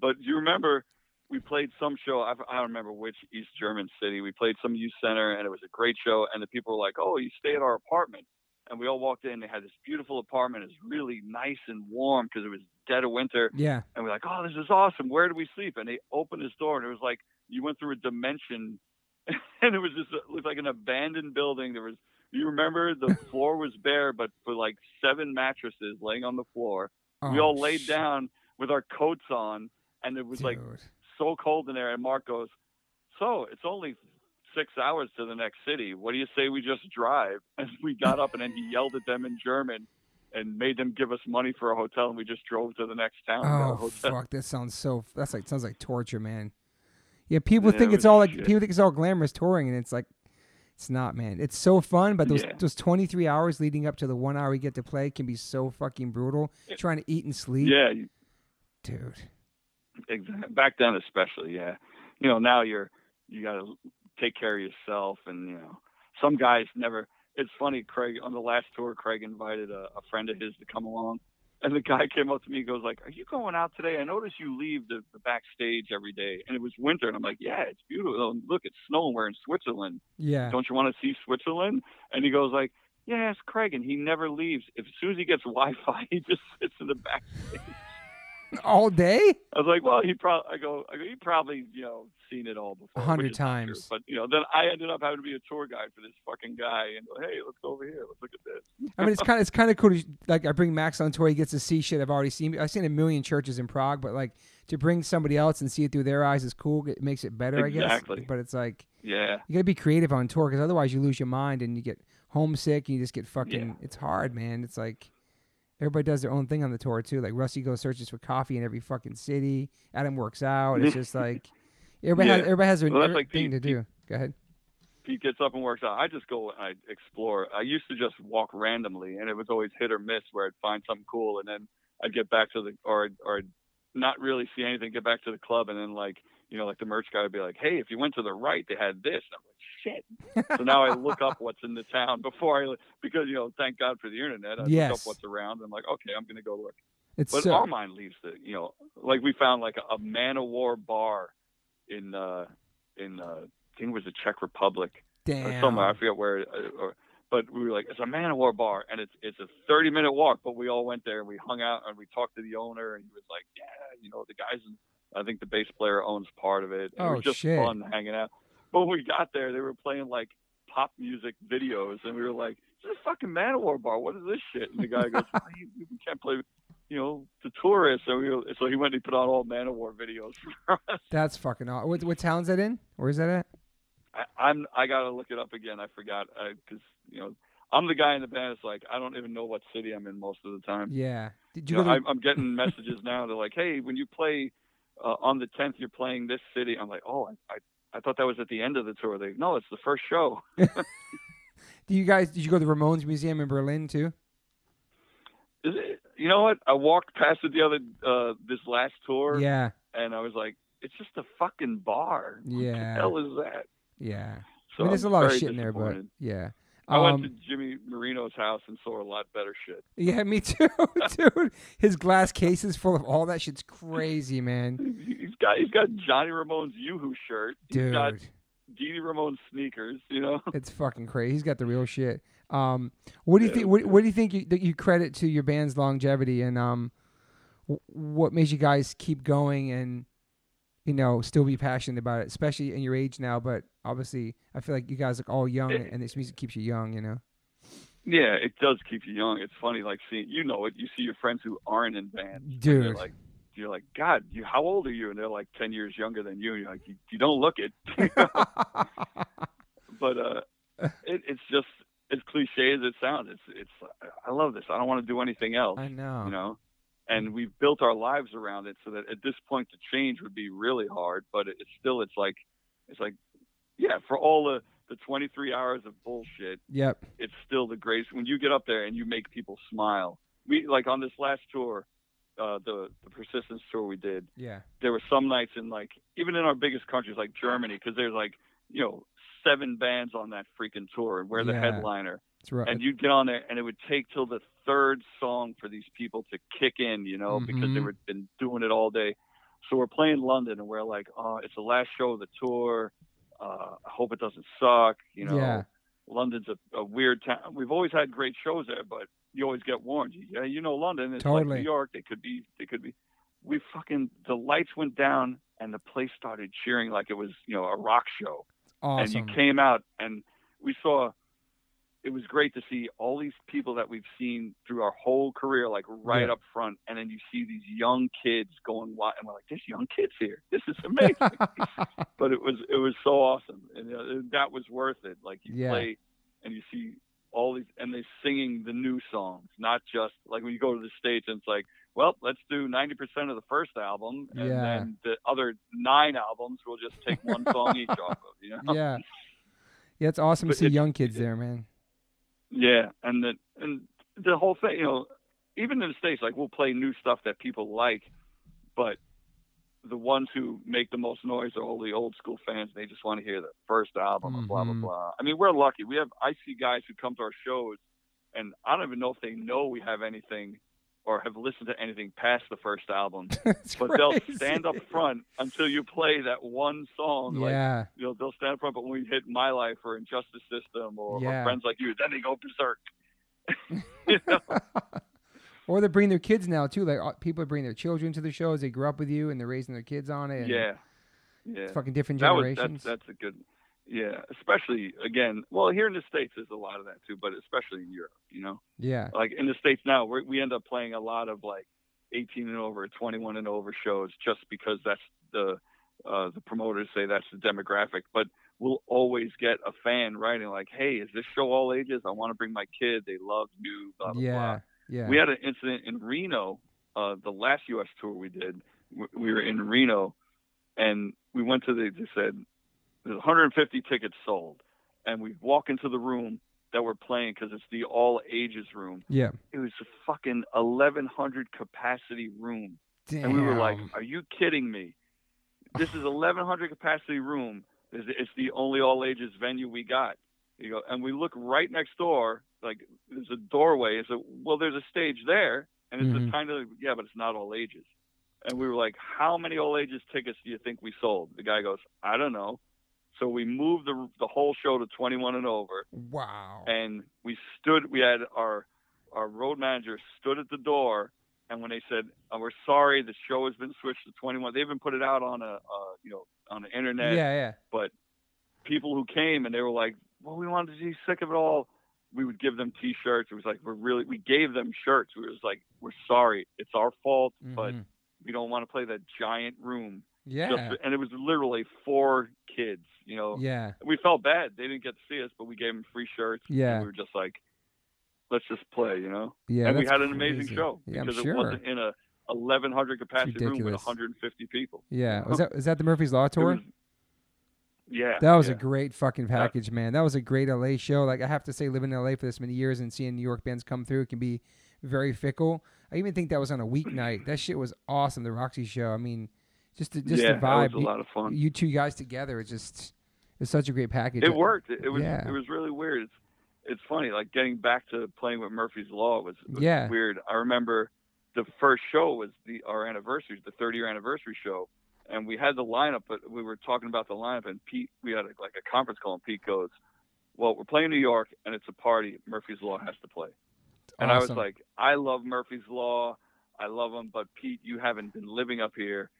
But you remember we played some show? I, I don't remember which East German city. We played some youth center, and it was a great show. And the people were like, "Oh, you stay at our apartment." And we all walked in. They had this beautiful apartment. It was really nice and warm because it was dead of winter. Yeah. And we're like, "Oh, this is awesome. Where do we sleep?" And they opened this door, and it was like you went through a dimension, *laughs* and it was just it looked like an abandoned building. There was. You remember the *laughs* floor was bare, but for like seven mattresses laying on the floor we Oh, all laid sh- down with our coats on, and it was like so cold in there. And Mark goes, "So it's only six hours to the next city. What do you say we just drive?" *laughs* And we got up, and then he *laughs* yelled at them in German and made them give us money for a hotel, and we just drove to the next town. and got a Oh hotel. fuck! That sounds so. That's like sounds like torture, man. Yeah, *laughs* people Yeah, think it it's all like shit. people think it's all glamorous touring, and it's like it's not, man. It's so fun, but those Yeah. those twenty three hours leading up to the one hour we get to play can be so fucking brutal. Yeah. Trying to eat and sleep, Yeah, dude. exactly. Back then, especially. Yeah, you know, now you're you got to take care of yourself, and you know, some guys never. It's funny, Craig. On the last tour, Craig invited a, a friend of his to come along, and the guy *laughs* came up to me and goes like, "Are you going out today? I notice you leave the, the backstage every day, and it was winter." And I'm like, "Yeah, it's beautiful. And Look, it's snowing. We're in Switzerland. Yeah. Don't you want to see Switzerland?" And he goes like. Yeah, it's Craig, and he never leaves. If, as soon as he gets Wi-Fi, *laughs* he just sits in the back All day? I was like, well, he probably. I go, I go. He probably, you know, seen it all before. A hundred which is not true. times. But you know, then I ended up having to be a tour guide for this fucking guy, and go, hey, let's go over here. Let's look at this. I mean, it's *laughs* kind of it's kind of cool. To, like I bring Max on tour, he gets to see shit I've already seen. I've seen a million churches in Prague, but like to bring somebody else and see it through their eyes is cool. It makes it better, I Exactly. guess. But it's like Yeah, you gotta be creative on tour because otherwise you lose your mind and you get homesick and you just get fucking. Yeah. It's hard, man. It's like everybody does their own thing on the tour too. Like Rusty goes searches for coffee in every fucking city. Adam works out. It's just *laughs* like everybody has everybody has their Well, like thing Pete- to do. Go ahead. Pete gets up and works out. I just go and I explore. I used to just walk randomly, and it was always hit or miss where I'd find something cool, and then I'd get back to the or or I'd not really see anything. Get back to the club, and then like you know, like the merch guy would be like, "Hey, if you went to the right, they had this." And I'm like, "Shit!" so now I look up what's in the town before I because you know, thank God for the internet. I look up what's around. And I'm like, okay, I'm gonna go look. It's But so, our mind leaves the you know, like we found like a, a Manowar bar in uh in uh, I think it was the Czech Republic or damn. somewhere. I forget where. uh, Or, but we were like, it's a Manowar bar, and it's it's a 30 minute walk. But we all went there and we hung out and we talked to the owner, and he was like, yeah, you know, the guys. In, I think the bass player owns part of it. And it Oh, was just shit. fun hanging out. But when we got there, they were playing like pop music videos, and we were like, this is a fucking Manowar bar. What is this shit? And the guy goes, oh, you, you can't play. You know, the tourists. So, we were, so he went and he put on all Manowar videos for us. *laughs* That's fucking awesome. What, what town's that in? Where is that at? I, I'm I gotta look it up again. I forgot because you know I'm the guy in the band. It's like I don't even know what city I'm in most of the time. Yeah. Did you You know, to, I'm, I'm getting messages now. They're like, "Hey, when you play uh, on the 10th, you're playing this city." I'm like, "Oh, I, I I thought that was at the end of the tour." They no, it's the first show. *laughs* *laughs* do you guys did you go to the Ramones Museum in Berlin too? Is it, you know what? I walked past it the other uh, this last tour, Yeah. and I was like, "It's just a fucking bar. What the Yeah. hell is that?" Yeah. So I mean, there's a I'm lot of shit in there, but yeah. I went to Um, Jimmy Marino's house and saw a lot better shit. Yeah, me too, *laughs* dude. His glass cases full of all that shit's crazy, man. *laughs* He's got he's got Johnny Ramone's Yoo-Hoo shirt. He's got Dude, Dee sneakers. You know, *laughs* it's fucking crazy. He's got the real shit. Um, what do you Yeah, think? What, what do you think you, that you credit to your band's longevity and um, wh- what made you guys keep going and you know still be passionate about it, especially in your age now? But obviously, I feel like you guys look all young, It- and this music keeps you young. You know. yeah, it does keep you young. It's funny, like seeing you know it. You see your friends who aren't in bands. Dude. like you're like, God, you how old are you? And they're like ten years younger than you. And you're like, you, you don't look it. *laughs* *laughs* but uh, it, it's just as cliche as it sounds. It's it's. I love this. I don't want to do anything else. I know. you know and we've built our lives around it so that at this point to change would be really hard. But it's still, it's like, it's like, yeah, for all the the 23 hours of bullshit, Yep. it's still the greatest when you get up there and you make people smile. We like on this last tour, uh, the the persistence tour we did. Yeah. There were some nights in like even in our biggest countries like Germany, because there's like you know seven bands on that freaking tour, and we're the Yeah. headliner. Right. And you'd get on there, and it would take till the third song for these people to kick in, you know, because they Mhm. were been doing it all day. So we're playing London, and we're like, oh, it's the last show of the tour. Uh, I hope it doesn't suck, you know. Yeah. London's a, a weird town. We've always had great shows there, but you always get warned. Yeah, you know London. It's Totally. like New York. They could be. They could be. We fucking the lights went down and the place started cheering like it was you know a rock show. awesome. And you came out and we saw. It was great to see all these people that we've seen through our whole career, like right Yeah. up front, and then you see these young kids going wild, and we're like, "There's young kids here. This is amazing." *laughs* but it was it was so awesome, and uh, that was worth it. Like you Yeah. play, and you see all these, and they're singing the new songs, not just like when you go to the stage and it's like, well, let's do ninety percent of the first album, and Yeah. then the other nine albums we'll just take one song each off of. You know? *laughs* yeah. Yeah, it's *laughs* awesome to see it's- young kids there, man. Yeah, and the and the whole thing, you know, even in the states, like we'll play new stuff that people like, but the ones who make the most noise are all the old school fans. They just want to hear the first album and blah blah Mhm. blah. I mean, we're lucky. We have I see guys who come to our shows, and I don't even know if they know we have anything or have listened to anything past the first album. *laughs* But they'll stand up front until you play that one song. Like, Yeah. you know, they'll stand up front, but when we hit My Life or Injustice System or, or Friends Like You, then they go berserk. *laughs* *laughs* you or they bring their kids now too. Like uh, people bring their children to the shows. They grew up with you and they're raising their kids on it. and Yeah, yeah. It's fucking different That was generations. that's that's a good. Yeah, especially again. Well, here in the states, there's a lot of that too, but especially in Europe. You know, yeah. like in the states now, we we end up playing a lot of like 18 and over, 21 and over shows, just because that's the uh, the promoters say that's the demographic. But we'll always get a fan writing like, "Hey, is this show all ages? I want to bring my kid. They love you." Blah blah blah. Yeah. Yeah. We had an incident in Reno, uh, the last U.S. tour we did. We were in Reno, and we went to the. They said there's 150 tickets sold, and we walk into the room that we're playing because it's the all ages room. yeah. It was a fucking 1,100 capacity room, Damn. and we were like, "Are you kidding me? This is 1,100 capacity room. It's, the only all ages venue we got." You go, and we look right next door, like there's a doorway. It's a well, there's a stage there, and it's Mhm. a kind of yeah, but it's not all ages. And we were like, "How many all ages tickets do you think we sold?" The guy goes, "I don't know." So we moved the the whole show to 21 and over, wow. and we stood. We had our our road manager stood at the door, and when they said, oh, "We're sorry, the show has been switched to 21," they even put it out on a uh, you know on the internet. yeah. Yeah. But people who came and they were like, "Well, we wanted to be sick of it all." We would give them T-shirts. It was like we're really we gave them shirts. We was like, "We're sorry, it's our fault, but Mhm. we don't want to play that giant room." Yeah. Just, and it was literally four kids. You know, yeah. we felt bad. They didn't get to see us, but we gave them free shirts. and Yeah. we were just like, let's just play, you know. Yeah. and we had an amazing crazy. show Yeah, because sure. it wasn't in a 1100 capacity room with ridiculous. 150 people. Yeah. *laughs* Was that was that the Murphy's Law tour? yeah, That was yeah. a great fucking package, man. That was a great LA show. Like I have to say, living in LA for this many years and seeing New York bands come through can be very fickle. I even think that was on a weeknight. That shit was awesome. The Roxy show. I mean, just the, just yeah, the vibe. Was a lot of fun. you two guys together, it just it's such a great package. It worked. It, it was Yeah. it was really weird. It's it's funny. Like getting back to playing with Murphy's Law was, was Yeah. weird. I remember the first show was the our anniversary, the 30 year anniversary show, and we had the lineup, but we were talking about the lineup, and Pete, we had a, like a conference call, and Pete goes, "Well, we're playing New York, and it's a party. Murphy's Law has to play." And I was like, "I love Murphy's Law, I love them, but Pete, you haven't been living up here.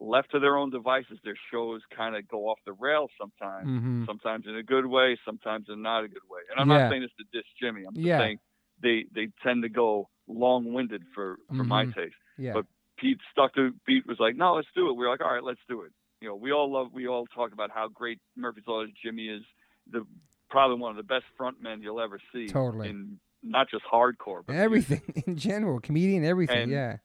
Left to their own devices, their shows kind of go off the rails sometimes." Mhm. sometimes in a good way, sometimes in not a good way. And I'm Yeah. not saying this to diss Jimmy. I'm just Yeah. saying they they tend to go long winded for for my Mhm. taste. Yeah. but- Pete stuck to Pete was like, no, let's do it. We are like, all right, let's do it. You know, we all love we all talk about how great Murphy's Law is. Jimmy is the probably one of the best front men you'll ever see. Totally. in not just hardcore, but everything *laughs* in general, comedian, everything. And- yeah.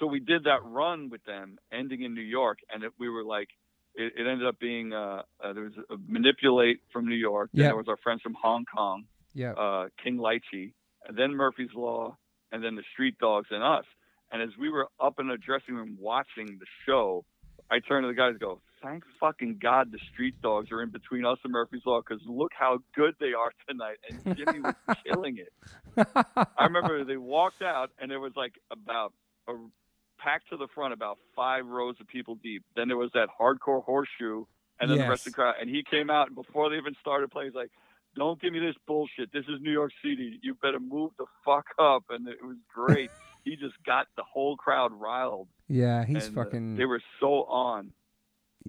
So we did that run with them, ending in New York, and it, we were like, it, it ended up being uh, uh, there was a manipulate from New York. Yeah. there was our friends from Hong Kong, Yeah. uh, King Ly Chee, and then Murphy's Law, and then the Street Dogs and us. And as we were up in the dressing room watching the show, I turned to the guys and go, thank fucking God the Street Dogs are in between us and Murphy's Law because look how good they are tonight. And Jimmy was *laughs* killing it. I remember they walked out and there was like about a packed to the front, about five rows of people deep. Then there was that hardcore horseshoe, and then the rest of the crowd. And he came out and before they even started playing, he's like, "Don't give me this bullshit. This is New York City. You better move the fuck up." And it was great. *laughs* he just got the whole crowd riled. yeah, he's and, uh, fucking. they were so on.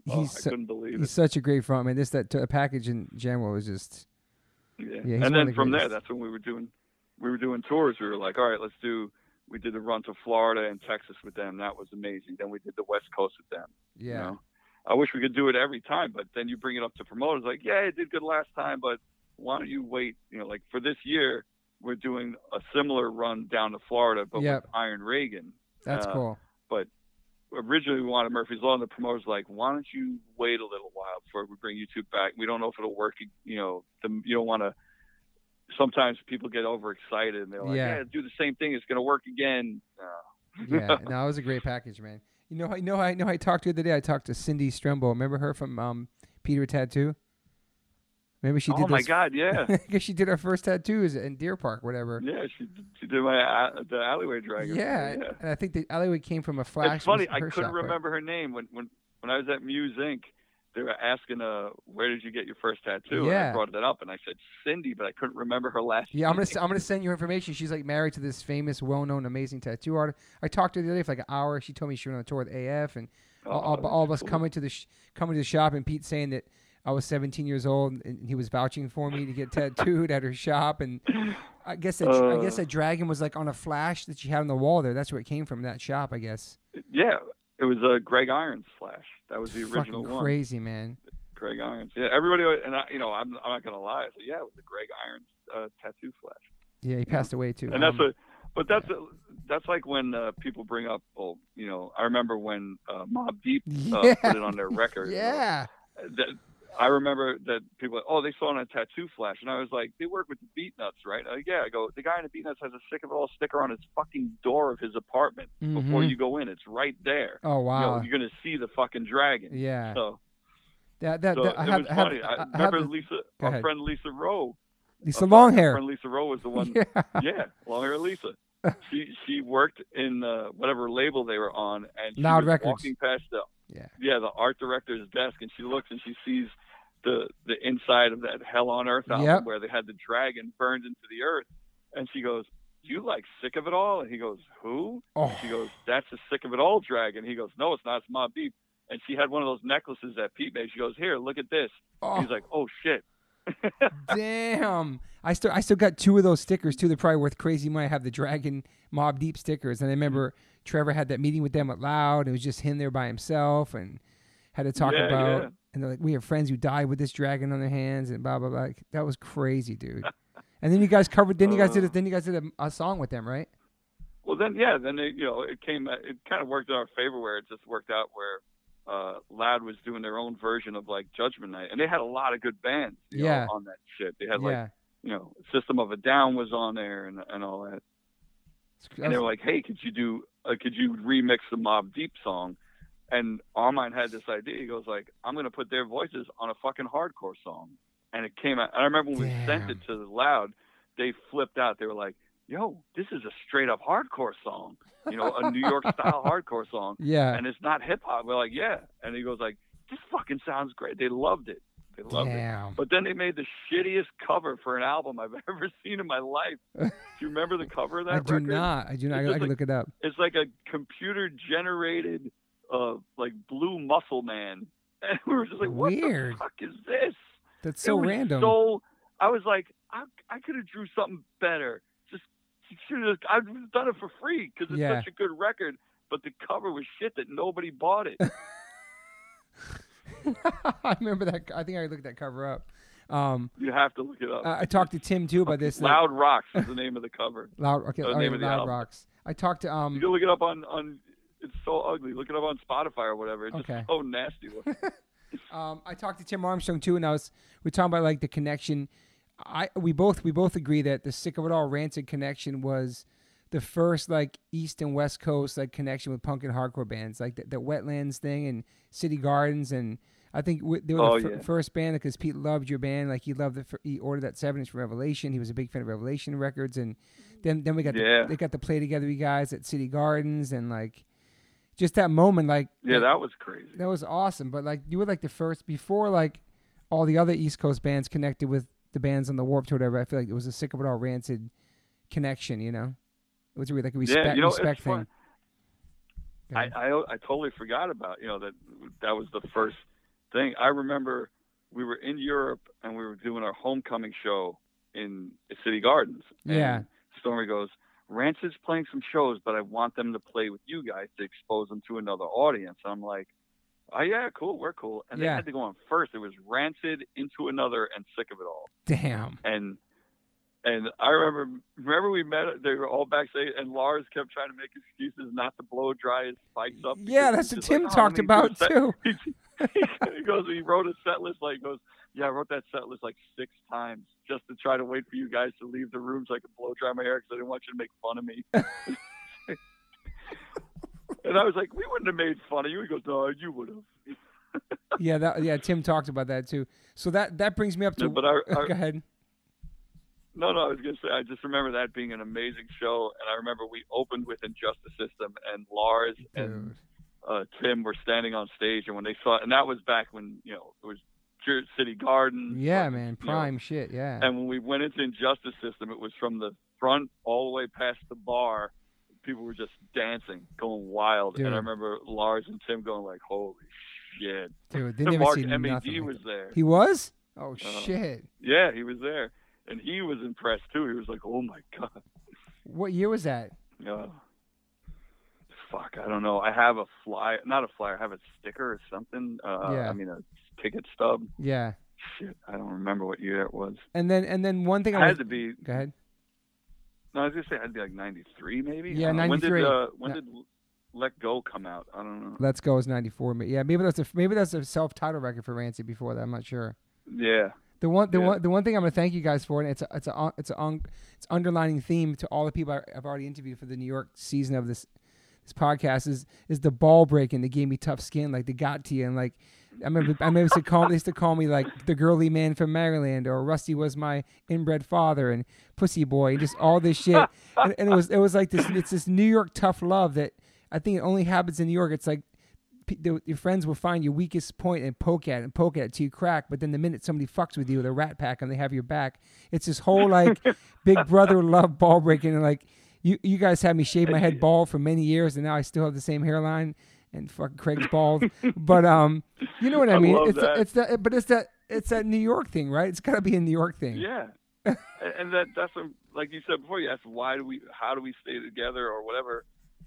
Oh, he's I su- couldn't believe he's it. such a great front man. This that t- package in general was just. Yeah. Yeah, and then the from there, that's when we were doing we were doing tours. We were like, all right, let's do. We did the run to Florida and Texas with them. That was amazing. Then we did the West Coast with them. Yeah. You know? I wish we could do it every time, but then you bring it up to promoters like, yeah, it did good last time, but why don't you wait? You know, like for this year, we're doing a similar run down to Florida, but Yep. with Iron Reagan. That's Uh, cool. But originally, we wanted Murphy's Law, and the promoters like, why don't you wait a little while before we bring you two back? We don't know if it'll work. You know, the, you don't want to. Sometimes people get overexcited and they're like, Yeah. yeah, do the same thing. It's going to work again. Uh, Yeah, *laughs* no, it was a great package, man. You know, you know, I know. I talked to the other day. I talked to Cindy Stremble. Remember her from um, Peter Tattoo? Maybe she did. oh my those- God, yeah. *laughs* because she did her first tattoos in Deer Park, whatever. Yeah, she she did my uh, the alleyway dragon. Yeah, yeah. and I think the alleyway came from a flash. It's funny. I couldn't shop, right? remember her name when when when I was at Musink. They were asking, uh, where did you get your first tattoo? And Yeah. I brought that up, and I said Cindy, but I couldn't remember her last. Yeah, I'm gonna name. I'm gonna send you information. She's like married to this famous, well-known, amazing tattoo artist. I talked to her the other day for like an hour. She told me she went on a tour with AF, and all, all, Oh, all of us cool. coming to the sh- coming to the shop, and Pete saying that I was 17 years old, and he was vouching for me to get *laughs* tattooed at her shop. And I guess that I guess Uh. that dragon was like on a flash that she had on the wall there. That's where it came from. That shop, I guess. Yeah, it was uh, Greg Irons Flash. That was the original Fucking one. crazy, man. Greg Irons. Yeah, everybody and I, you know, I'm I'm not gonna lie. So yeah, it was the Greg Irons uh, tattoo Flash. Yeah, he passed away too. and that's Um, a but that's a, that's like when uh, people bring up well you know i remember when uh, Mobb Deep uh, *laughs* Yeah. put it on their record you know, yeah. that i remember that people like, oh they saw it on a tattoo flash and i was like they work with the Beatnuts right uh, yeah i go the guy in the Beatnuts has a sick of it all sticker on his fucking door of his apartment before Mhm. you go in it's right there Oh you know, wow. you're gonna see the fucking dragon yeah. so, That that, so that I have, was I have, funny I, I remember lisa our ahead. friend lisa rowe Lisa our friend lisa rowe was the one *laughs* Yeah. yeah, long hair Lisa. She she worked in uh, whatever label they were on, and she Loud was Records. walking past the Yeah. yeah the art director's desk, and she looks and she sees the the inside of that Hell on Earth album Yep. where they had the dragon burned into the earth, and she goes, "You like sick of it all?" And he goes, "Who?" Oh. She goes, "That's the sick of it all dragon." He goes, "No, it's not. It's Mobb Deep." And she had one of those necklaces that Pete made. She goes, "Here, look at this." Oh. He's like, "Oh shit." *laughs* Damn. I still I still got two of those stickers too. They're probably worth crazy money. I have the Dragon Mobb Deep stickers. And I remember Trevor had that meeting with them at Loud. It was just him there by himself and had to talk Yeah, about yeah. and they're like, We have friends who died with this dragon on their hands and blah blah blah. Like, That was crazy, dude. and then you guys covered then you guys did Uh. it then you guys did a, a song with them, right? Well, then, yeah, then it, you know, it came, it kind of worked in our favor where it just worked out where uh, Loud was doing their own version of like Judgment Night, and they had a lot of good bands, you Yeah. know, on that shit. They had like, yeah. you know, System of a Down was on there and and all that. And they were like, hey, could you do, uh, could you remix the Mobb Deep song? And Armand had this idea. He goes like, I'm gonna put their voices on a fucking hardcore song, and it came out. And I remember when we sent it to the Loud, they flipped out. They were like, Yo, this is a straight up hardcore song, you know, a New York style *laughs* hardcore song, yeah. and it's not hip hop. We're like, yeah, and he goes like, this fucking sounds great. They loved it. They loved it. Damn. But then they made the shittiest cover for an album I've *laughs* ever seen in my life. *laughs* Do you remember the cover of that I do not. I do not. I, It's I can like- look it up. It's like a computer generated, uh, like blue muscle man, *laughs* and we were just like, what Weird. the fuck is this? That's so random. So I was like, I, I could have drew something better. Just. I've done it for free because it's Yeah. such a good record. But the cover was shit that nobody bought it. *laughs* *laughs* I remember that. I think I looked that cover up. Um, You have to look it up. I I talked to Tim too about this. like- Loud Rocks is the name of the cover. Loud. Okay. the name yeah, of the Loud album. Rocks. I talked to You um. can look it up on on it's so ugly. Look it up on Spotify or whatever. It's Okay. just so nasty. *laughs* Um, I talked to Tim Armstrong too, and I was we were talking about like the connection. I we both we both agree that the sick of it all rancid connection was the first like east and west coast like connection with punk and hardcore bands like the, the wetlands thing and city gardens and I think w- they were Oh, the fir- yeah. first band because Pete loved your band like he loved the fir- he ordered that seven inch from Revelation he was a big fan of Revelation records and then then we got Yeah. the, they got to play together you guys at City Gardens and like just that moment like yeah, that was crazy. that was awesome. But like you were like the first before like all the other East Coast bands connected with the bands on the Warped Tour. Whatever. I feel like it was a sick of it all rancid connection. You know, it was really like a respect you know, respect thing. I. I I totally forgot about you know that that was the first thing. I remember we were in Europe and we were doing our homecoming show in City Gardens. Yeah. Stormy goes, Rancid's playing some shows, but I want them to play with you guys to expose them to another audience. I'm like, oh yeah, cool, we're cool. And Yeah. they had to go on first. It was Rancid, Into Another, and Sick of It All. Damn. And and I remember remember we met they were all backstage and Lars kept trying to make excuses not to blow dry his spikes up. Yeah, that's what Tim like, "Oh, talked let me do a about too. *laughs* He, he goes he wrote a set list like goes, Yeah, I wrote that set list like six times just to try to wait for you guys to leave the room so I could blow dry my hair because I didn't want you to make fun of me. *laughs* and I was like, We wouldn't have made fun of you. He goes, No, you would have. *laughs* Yeah, that yeah. Tim talked about that too. So that that brings me up to. But I, *laughs* I, go ahead. No, no, I was gonna say I just remember that being an amazing show, and I remember we opened with Injustice System, and Lars and uh, Tim were standing on stage, and when they saw, and that was back when you know it was Jer- City Garden. Yeah, like, man. you know, Prime shit. Yeah. and when we went into Injustice System, it was from the front all the way past the bar. People were just dancing, going wild, and I remember Lars and Tim going like, "Holy shit!" Dude, they And never Mark see MAD nothing. was there. He was. Oh Uh, shit. Yeah, he was there, and he was impressed too. He was like, "Oh my god." What year was that? Uh, fuck, I don't know. I have a flyer, not a flyer. I have a sticker or something. Uh, Yeah. I mean a ticket stub. Yeah. Shit, I don't remember what year it was. And then and then one thing It I had was, to be. go ahead. No, I was gonna say it had to be like '93, maybe. Yeah, I don't know. 93. When did uh, when No. did Let's Go come out? I don't know. Let's Go is 94. but Yeah, maybe that's a maybe that's a self-titled record for Rancid before that. I'm not sure. Yeah, The one the Yeah. one the one thing I'm gonna thank you guys for, and it's a it's a it's a it's underlining theme to all the people I, I've already interviewed for the New York season of this this podcast is is the ball breaking that gave me tough skin, like they got to you, and like I remember I remember used to call they used to call me like the girly man from Maryland, or Rusty was my inbred father, and Pussy Boy, and just all this shit, *laughs* and, and it was it was like this it's this New York tough love that I think it only happens in New York. It's like pe- the- your friends will find your weakest point and poke at it and poke at it till you crack. But then the minute somebody fucks with you with a rat pack and they have your back, it's this whole like *laughs* big brother love ball breaking and like you you guys had me shave my head *laughs* bald for many years and now I still have the same hairline and fucking Craig's bald. but um, you know what *laughs* I I mean? it's that. it's that but it's that it's that New York thing, right? It's got to be a New York thing. yeah. *laughs* and and that that's a, like you said before. You asked why do we, how do we stay together, or whatever.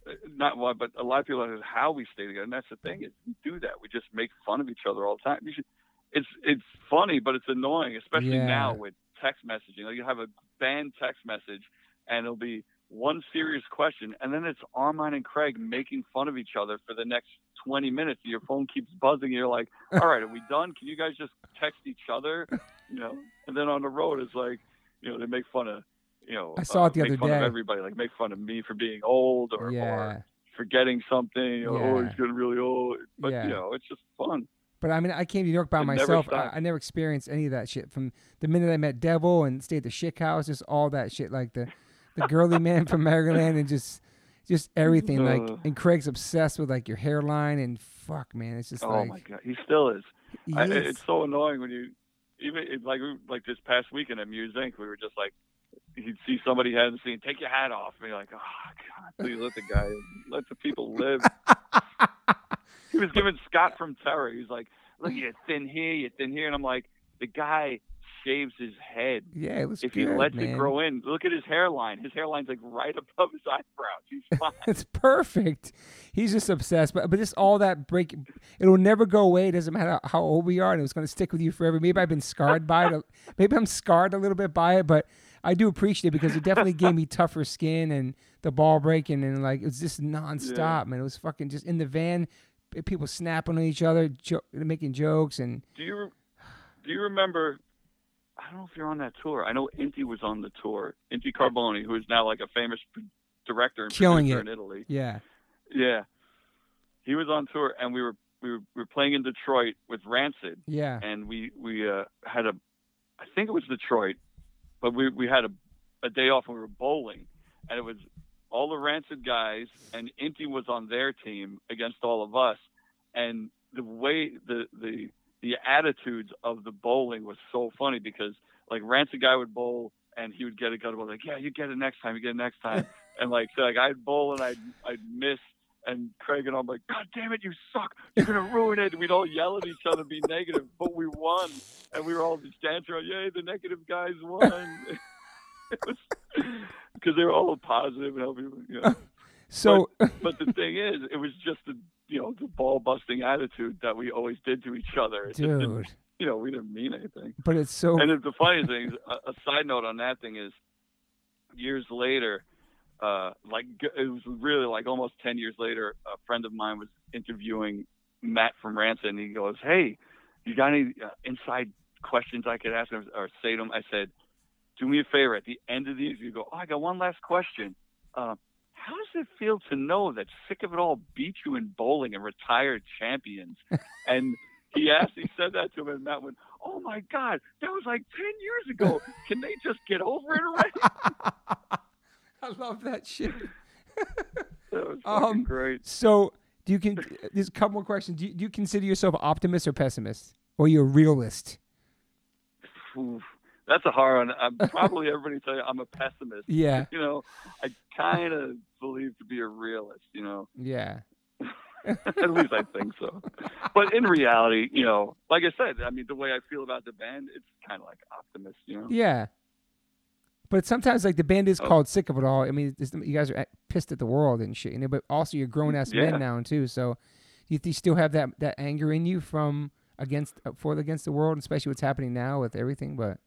Uh, Not why, but a lot of people ask how we stay together, and that's the thing is we do that. We just make fun of each other all the time. You should, it's it's funny, but it's annoying, especially Yeah. now with text messaging. Like you have a banned text message, and it'll be one serious question, and then it's Armand and Craig making fun of each other for the next 20 minutes. Your phone keeps buzzing, and you're like, *laughs* "All right, are we done? Can you guys just text each other?" You know. And then on the road, it's like, you know, they make fun of, you know, I saw uh, it the other day. everybody, like make fun of me for being old or, Yeah. or forgetting something. You know, oh, he's getting really old. But Yeah. you know, it's just fun. But I mean, I came to New York by It never myself. I. I never experienced any of that shit. From the minute I met Devil and stayed at the Schick House, just all that shit, like the the girly man from Maryland, and just just everything. Like, Uh. and Craig's obsessed with like your hairline, and fuck, man, it's just like oh like my god, he still is. he I, is. it's so annoying when you even it, like we- like this past weekend at Musink. We were just like. You'd see somebody you hadn't seen, take your hat off, and you're like, "Oh God, please let the guy, let the people live." he was giving Scott from Terror. He's like, "Look, you're thin here, you're thin here," and I'm like, "The guy shaves his head. yeah, it was If good, he lets man. it grow in, look at his hairline. His hairline's like right above his eyebrows. He's *laughs* fine." it's perfect. He's just obsessed, but but just all that break, it'll never go away. It doesn't matter how old we are, and it's going to stick with you forever. Maybe I've been scarred by it. *laughs* Maybe I'm scarred a little bit by it, but I do appreciate it because it definitely gave me tougher skin and the ball breaking and like it was just nonstop, man. It was fucking just in the van, people snapping on each other, jo- making jokes, and Do you do you remember? I don't know if you're on that tour. I know Inti was on the tour. Inti Carboni, who is now like a famous director and Killing producer it. in Italy. yeah, Yeah, he was on tour, and we were we were, we were playing in Detroit with Rancid, yeah, and we we uh, had a, I think it was Detroit, but we we had a, a day off and we were bowling, and it was all the Rancid guys, and Inti was on their team against all of us, and the way the the the attitudes of the bowling was so funny because like Rancid guy would bowl and he would get a gut like yeah you get it next time you get it next time *laughs* and like so, like I'd bowl and I'd I'd miss and Craig and I'm like, God damn it, you suck. You're gonna ruin it. And we'd all yell at each other, and be negative, but we won, and we were all just dancing around. Yay, the negative guys won. *laughs* it was because they were all positive and helping. You know. *laughs* so But the thing is, it was just the you know the ball busting attitude that we always did to each other. It dude, you know, we didn't mean anything. but it's so And the funny thing, is, a, a side note on that thing is, years later, uh, like it was really like almost ten years later, a friend of mine was interviewing Matt from Rancid, and he goes, "Hey, you got any uh, inside questions I could ask him or say to him?" I said, "Do me a favor. At the end of the interview, go. Oh, I got one last question. Uh, how does it feel to know that Sick of It All beat you in bowling and retired champions?" *laughs* and he asked, he said that to him, and Matt went, "Oh my God, that was like ten years ago. Can they just get over it already?" *laughs* I love that shit. *laughs* That was Um, great. So, do you can? There's a couple more questions. Do you, do you consider yourself optimist or pessimist, or you're a realist? Oof, that's a hard one. I'm *laughs* probably everybody tell you I'm a pessimist. Yeah, You know, I kind of believe to be a realist. You know, yeah, *laughs* at least I think so. But in reality, you know, like I said, I mean, the way I feel about the band, it's kind of like optimist. You know. yeah. But sometimes, like the band is Oh. called "Sick of It All." I mean, you guys are pissed at the world and shit. You know, but also you're grown ass Yeah. men now too. So, you, you still have that that anger in you from against for against the world, especially what's happening now with everything. But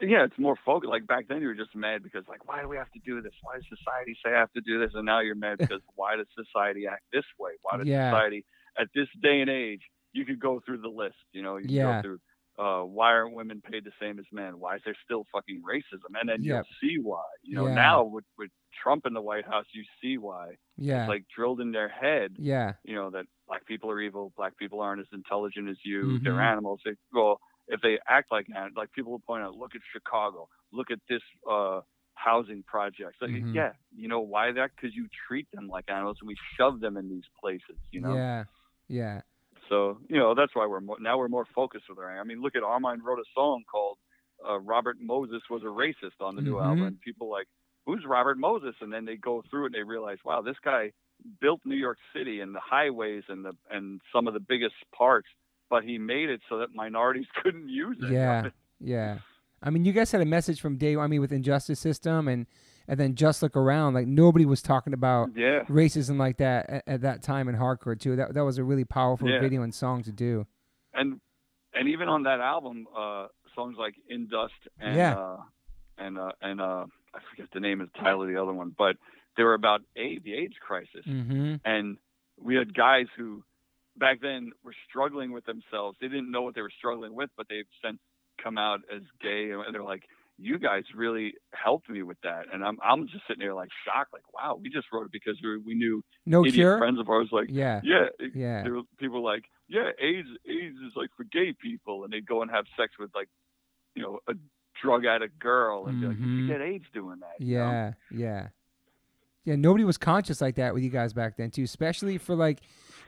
Yeah, it's more focused. Like back then, you were just mad because, like, why do we have to do this? Why does society say I have to do this? And now you're mad *laughs* because why does society act this way? Why does Yeah. society, at this day and age, you could go through the list. You know, you Yeah. go through. Uh, why aren't women paid the same as men? Why is there still fucking racism? And then Yep. you'll see why. You know, Yeah. now with, with Trump in the White House, you see why. yeah, It's like drilled in their head. yeah, You know that black people are evil. Black people aren't as intelligent as you. They're Mhm. animals. They, well, if they act like that, like people will point out, look at Chicago, look at this uh, housing project. Like, Mhm. yeah, you know why that? Because you treat them like animals, and we shove them in these places. You know. yeah, yeah, So you know that's why we're more, now we're more focused with our. I mean, look at Armand wrote a song called uh, "Robert Moses was a racist" on the new Mhm. album, and people like, who's Robert Moses? And then they go through it and they realize, wow, this guy built New York City and the highways and the and some of the biggest parks, but he made it so that minorities *laughs* couldn't use it. yeah, *laughs* yeah. I mean, you guys had a message from day. I mean, with injustice system and and then just look around. Like nobody was talking about yeah. racism like that at, at that time in hardcore too. That that was a really powerful Yeah. video and song to do. and and even on that album, uh, songs like "In Dust" and Yeah. uh, and uh, and uh, I forget the name of the title of the other one, but they were about a the AIDS crisis, Mm-hmm. and we had guys who back then were struggling with themselves. They didn't know what they were struggling with, but they've since come out as gay, and they're like, "You guys really helped me with that." And I'm I'm just sitting there like shocked, like, "Wow, we just wrote it because we, we knew No cure. friends of ours like." Yeah, Yeah, it- yeah, there were people like, yeah, AIDS, AIDS is like for gay people, and they'd go and have sex with like, you know, a drug addict girl, and be like, you mm-hmm. get AIDS doing that. you know? yeah, yeah, yeah. Nobody was conscious like that with you guys back then too, especially for like,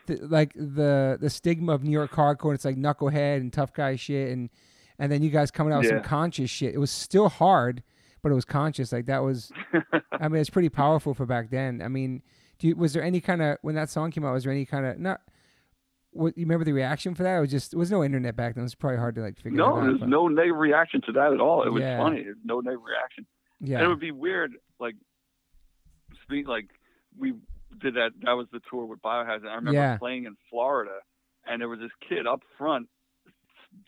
the, like the the stigma of New York hardcore. And It's like knucklehead and tough guy shit, and and then you guys coming out with some conscious shit. It was still hard, but it was conscious. Like that was, *laughs* I mean, it's pretty powerful for back then. I mean, do you, was there any kind of when that song came out? Was there any kind of not? What you remember the reaction for that? It was just it was no internet back then. It was probably hard to like figure no, out. there's but- no negative reaction to that at all. It was Yeah. funny. No negative reaction. yeah, And it would be weird, like, speak like we did that. That was the tour with Biohazard. I remember Yeah. playing in Florida, and there was this kid up front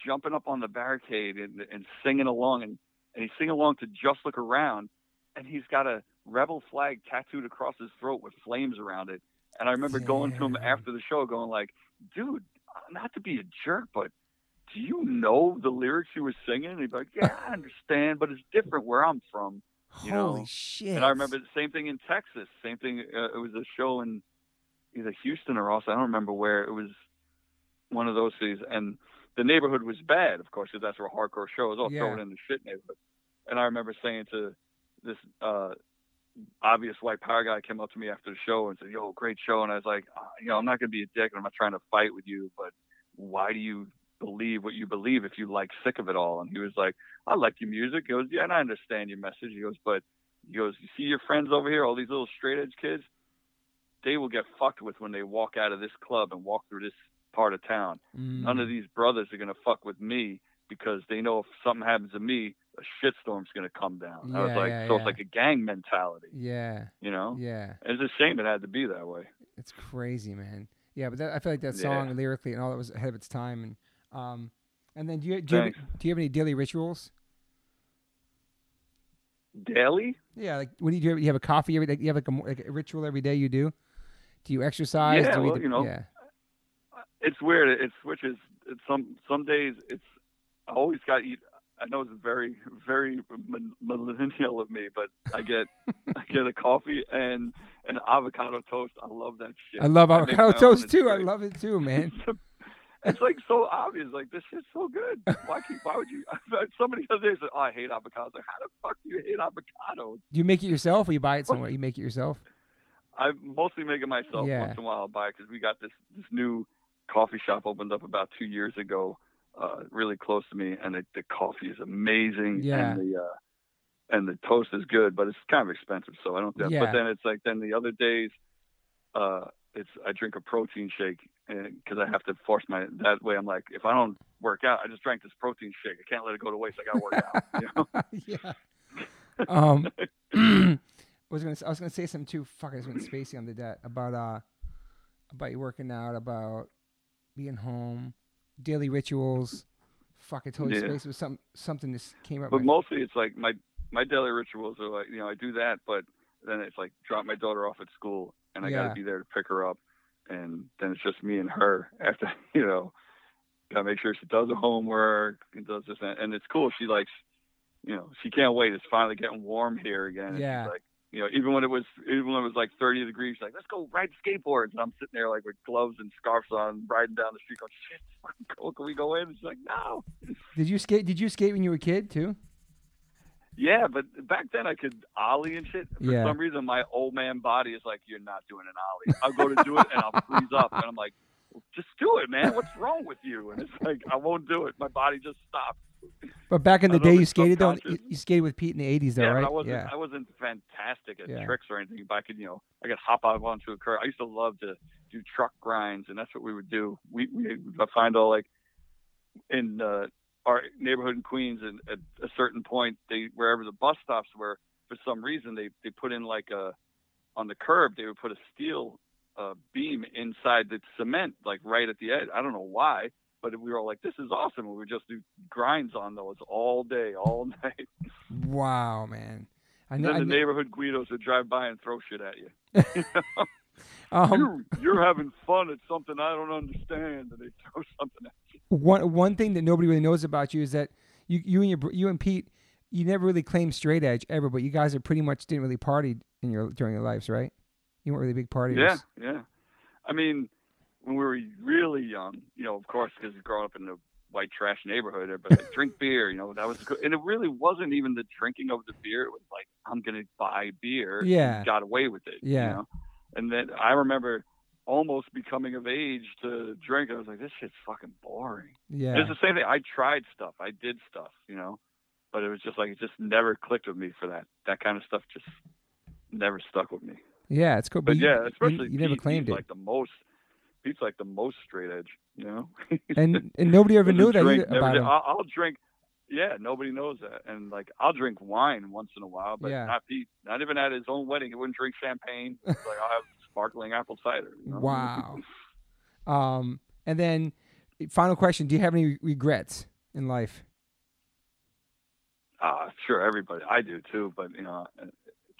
jumping up on the barricade and, and singing along, and and he's singing along to "Just Look Around," and he's got a rebel flag tattooed across his throat with flames around it. And I remember going to him after the show, going like, "Dude, not to be a jerk, but do you know the lyrics you were singing?" And he'd be like, "Yeah, I understand, but it's different where I'm from." You Holy know, shit! And I remember the same thing in Texas. Same thing. Uh, it was a show in either Houston or Austin. I don't remember where. It was one of those cities, and the neighborhood was bad, of course, because that's where hardcore shows. Oh, throw Yeah. it in the shit neighborhood. And I remember saying to this uh, obvious white power guy came up to me after the show and said, "Yo, great show." And I was like, uh, "You know, I'm not gonna be a dick, and I'm not trying to fight with you, but why do you believe what you believe if you like sick of it all?" And he was like, "I like your music." He goes, "Yeah, and I understand your message." He goes, "But he goes, you see your friends over here, all these little straight edge kids, they will get fucked with when they walk out of this club and walk through this part of town. None Mm. of these brothers are gonna fuck with me because they know if something happens to me, a shitstorm's gonna come down. I was like, yeah, so yeah. it's like a gang mentality, Yeah, you know? yeah. It's a shame it had to be that way. It's crazy, man. Yeah, but that, I feel like that Yeah. song lyrically and all that was ahead of its time. And um, and then do you do you, have, do you have any daily rituals? Daily? Yeah, like what do you do? You have a coffee every day. You have like a, like a ritual every day. You do. Do you exercise? Yeah, do well, the- you know, Yeah. It's weird. It switches. It's some some days it's I always got to eat. I know it's very very millennial of me, but I get *laughs* I get a coffee and an avocado toast. I love that shit. I love avocado own, toast too. I love it too, man. *laughs* it's like so obvious. Like this is so good. Why keep, Why would you? *laughs* Somebody the other day said, "Oh, I hate avocados." Like, how the fuck do you hate avocados? Do you make it yourself or you buy it somewhere? You make it yourself. I mostly make it myself. Yeah. Once in a while, I'll buy it because we got this this new coffee shop opened up about two years ago, uh, really close to me, and the, the coffee is amazing. Yeah. And the uh, and the toast is good, but it's kind of expensive, so I don't. Do. Yeah. But then it's like then the other days, uh, it's I drink a protein shake because I have to force my that way. I'm like, if I don't work out, I just drank this protein shake. I can't let it go to waste. I got to work out. You know? *laughs* yeah. Um, I *clears throat* was gonna I was gonna say something too. Fuck, I just went spacey on the debt about uh about you working out, about being home, daily rituals. Fuck, I totally Yeah. spaced. It was some something that came up. But mostly it's like my my daily rituals are like you know I do that, but then it's like drop my daughter off at school and I got to be there to pick her up, and then it's just me and her *laughs* after you know got to make sure she does her homework and does this and, and it's cool. She likes you know she can't wait. It's finally getting warm here again. Yeah. like you know even when it was even when it was like 30 degrees, she's like let's go ride skateboards, and I'm sitting there like with gloves and scarves on, riding down the street, going shit, it's fucking cold. Can we go in? And she's like no. did you skate? Did you skate when you were a kid too? Yeah, but back then I could ollie and shit. For Yeah. some reason, my old man body is like, "You're not doing an ollie." I'll go to do it and I'll freeze up, and I'm like, well, "Just do it, man. What's wrong with you?" And it's like, I won't do it. My body just stops. But back in the day, you skated though. You, you skated with Pete in the '80s though, yeah, right? I wasn't. yeah. I wasn't fantastic at Yeah. tricks or anything. But I could, you know, I could hop out onto a curb. I used to love to do truck grinds, and that's what we would do. We we would find all like in uh, our neighborhood in Queens, and at a certain point, they wherever the bus stops were, for some reason they they put in like a on the curb they would put a steel uh, beam inside the cement, like right at the edge. I don't know why, but we were all like, "This is awesome!" We would just do grinds on those all day, all *laughs* night. Wow, man. I And know. then I the kn- neighborhood Guidos would drive by and throw shit at you. *laughs* *laughs* um, you're, you're having fun at something I don't understand, and they throw *laughs* something at you. one one thing that nobody really knows about you is that you you and your you and Pete you never really claimed straight edge ever, but you guys are pretty much didn't really party in your during your lives, right? You weren't really big partiers. Yeah, yeah. I mean, when we were really young, you know, of course, because growing up in the white trash neighborhood, everybody like, drink beer, you know, that was good. And it really wasn't even the drinking of the beer. It was like, I'm going to buy beer. Yeah. And got away with it. Yeah. You know? And then I remember almost becoming of age to drink. I was like, this shit's fucking boring. Yeah. It's the same thing. I tried stuff. I did stuff, you know, but it was just like, it just never clicked with me for that. That kind of stuff just never stuck with me. Yeah, it's cool. But you, yeah, you- especially you, never Pete, claimed he's it, like the most. Pete's like the most straight edge, you know. and *laughs* and nobody ever knew that drink, about him. I'll, I'll drink. Yeah, nobody knows that, and like I'll drink wine once in a while, but Yeah. not Pete. Not even at his own wedding, he wouldn't drink champagne. Like I'll have sparkling apple cider. you know? Wow. Um, and then final question: Do you have any regrets in life? Uh, sure, everybody. I do too, but you know,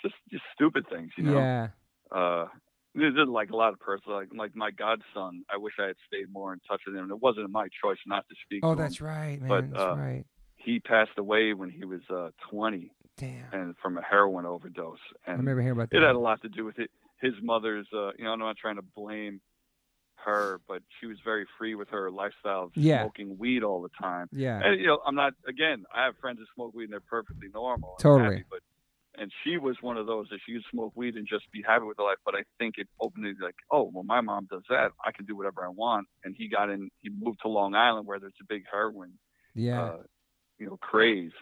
just just stupid things. You know. Yeah. Uh, there's just, like a lot of personal, like like my godson. I wish I had stayed more in touch with him. It wasn't my choice not to speak. Oh, that's him. right, man. But, that's uh, right. He passed away when he was uh, 20, Damn. and from a heroin overdose. I remember hearing about that. it had a lot to do with it. His mother's, uh, you know, I'm not trying to blame her, but she was very free with her lifestyle of Yeah. smoking weed all the time. yeah. And you know, I'm not. Again, I have friends that smoke weed and they're perfectly normal. and Totally. happy, but and she was one of those that she could smoke weed and just be happy with her life. But I think it opened it like, oh, well, my mom does that. I can do whatever I want. And he got in. He moved to Long Island where there's a big heroin, yeah. uh, you know, craze.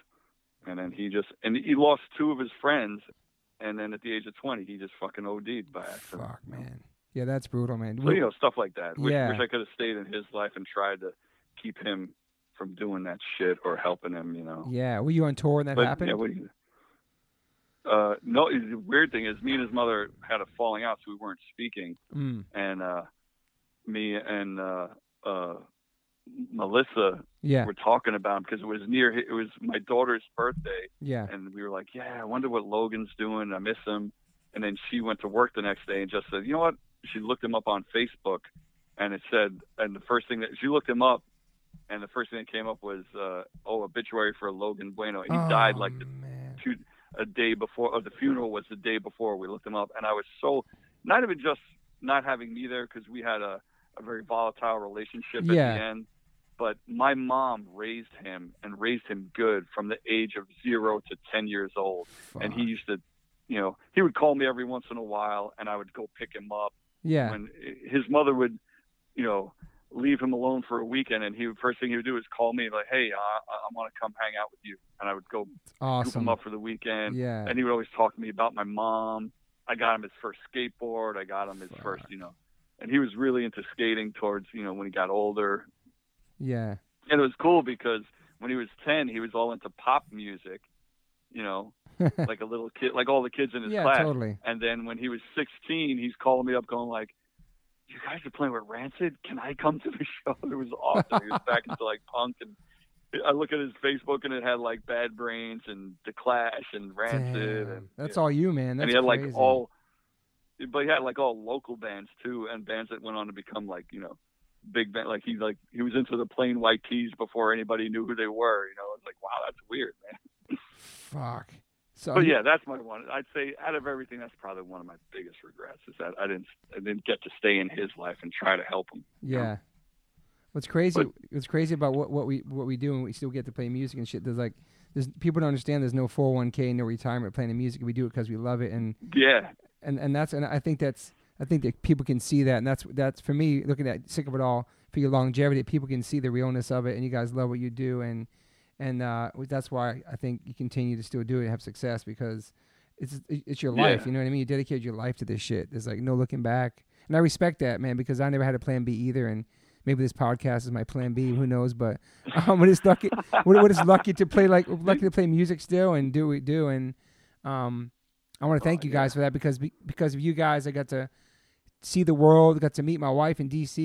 And then he just and he lost two of his friends. And then at the age of 20, he just fucking OD'd by accident. Fuck, man. Yeah, that's brutal, man. So you know, stuff like that. Wish, Yeah. wish I could have stayed in his life and tried to keep him from doing that shit or helping him. You know. yeah. Were you on tour when that But, happened? Yeah, what do you, uh, no, the weird thing is, me and his mother had a falling out, so we weren't speaking. mm. And uh, me and uh, uh, Melissa Yeah. were talking about him because it was near. It was my daughter's birthday, Yeah. and we were like, "Yeah, I wonder what Logan's doing. I miss him." And then she went to work the next day and just said, "You know what?" She looked him up on Facebook, and it said, and the first thing that she looked him up, and the first thing that came up was, uh, "Oh, obituary for Logan Bueno." And he died Oh, like the two a day before or the funeral was the day before we looked him up and i was so not even just not having me there because we had a, a very volatile relationship Yeah. at the end but my mom raised him and raised him good from the age of zero to ten years old and he used to you know he would call me every once in a while and i would go pick him up Yeah. when his mother would you know leave him alone for a weekend and he would first thing he would do is call me like hey uh, i, I want to come hang out with you and i would go awesome. him up for the weekend yeah. and he would always talk to me about my mom. I got him his first skateboard. I got him his first, you know, and he was really into skating towards, you know, when he got older. yeah. And it was cool because when he was 10, he was all into pop music, you know, *laughs* like a little kid, like all the kids in his yeah, class. totally. And then when he was 16, he's calling me up going like, you guys are playing with Rancid. Can I come to the *laughs* show? It was awesome. He was *laughs* back into like punk and I look at his Facebook and it had like Bad Brains and The Clash and Rancid Damn. and That's all you, man. That's and he had crazy. like all but he had like all local bands too and bands that went on to become like you know big band like he like he was into the Plain White T's before anybody knew who they were you know it's like wow that's weird man Fuck. So but yeah that's my one i'd say out of everything that's probably one of my biggest regrets is that i didn't i didn't get to stay in his life and try to help him Yeah. What's crazy? But- what's crazy about what, what we what we do and we still get to play music and shit? There's like, there's people don't understand. There's no 401k, no retirement playing the music. We do it because we love it, and yeah and and that's and I think that's I think that people can see that, and that's that's for me looking at sick of it all for your longevity. People can see the realness of it, and you guys love what you do, and and uh, that's why I think you continue to still do it and have success because it's it's your life. Yeah. You know what I mean? You dedicated your life to this shit. There's like no looking back, and I respect that, man, because I never had a plan B either, and maybe this podcast is my plan B. Who knows? But *laughs* um, we're lucky. we're, we're lucky to play like lucky to play music still and do what we do, and um, I want to thank you guys for that because be, because of you guys, I got to see the world. Got to meet my wife in D.C.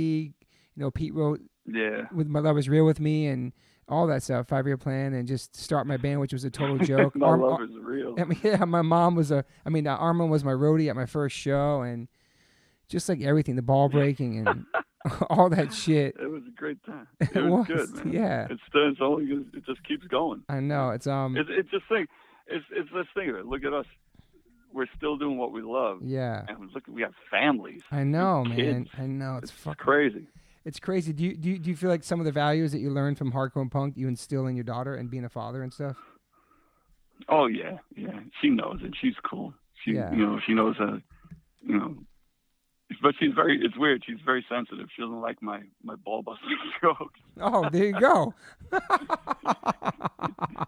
You know, Pete wrote yeah with my love is real with me and all that stuff. Five year plan and just start my band, which was a total *laughs* joke. my Arm- love is real I mean, *laughs* yeah, my mom was a. I mean, uh, Armand was my roadie at my first show, and just like everything, the ball breaking and *laughs* all that shit. it was a great time It it was, was, good man yeah. it's, it's only it just keeps going I know it's um, It's, it's just think, it's, it's let's think of it. Look at us. We're still doing what we love, yeah. and look, we have families. I know, man. I know it's It's fucking crazy. It's crazy. Do you, do you do you feel like some of the values that you learned from hardcore and punk you instill in your daughter and being a father and stuff? Oh yeah, yeah. She knows it. She's cool. She, Yeah. you know, she knows uh you know. But she's very. It's weird. She's very sensitive. She doesn't like my my ball busting *laughs* jokes. Oh, there you go. *laughs*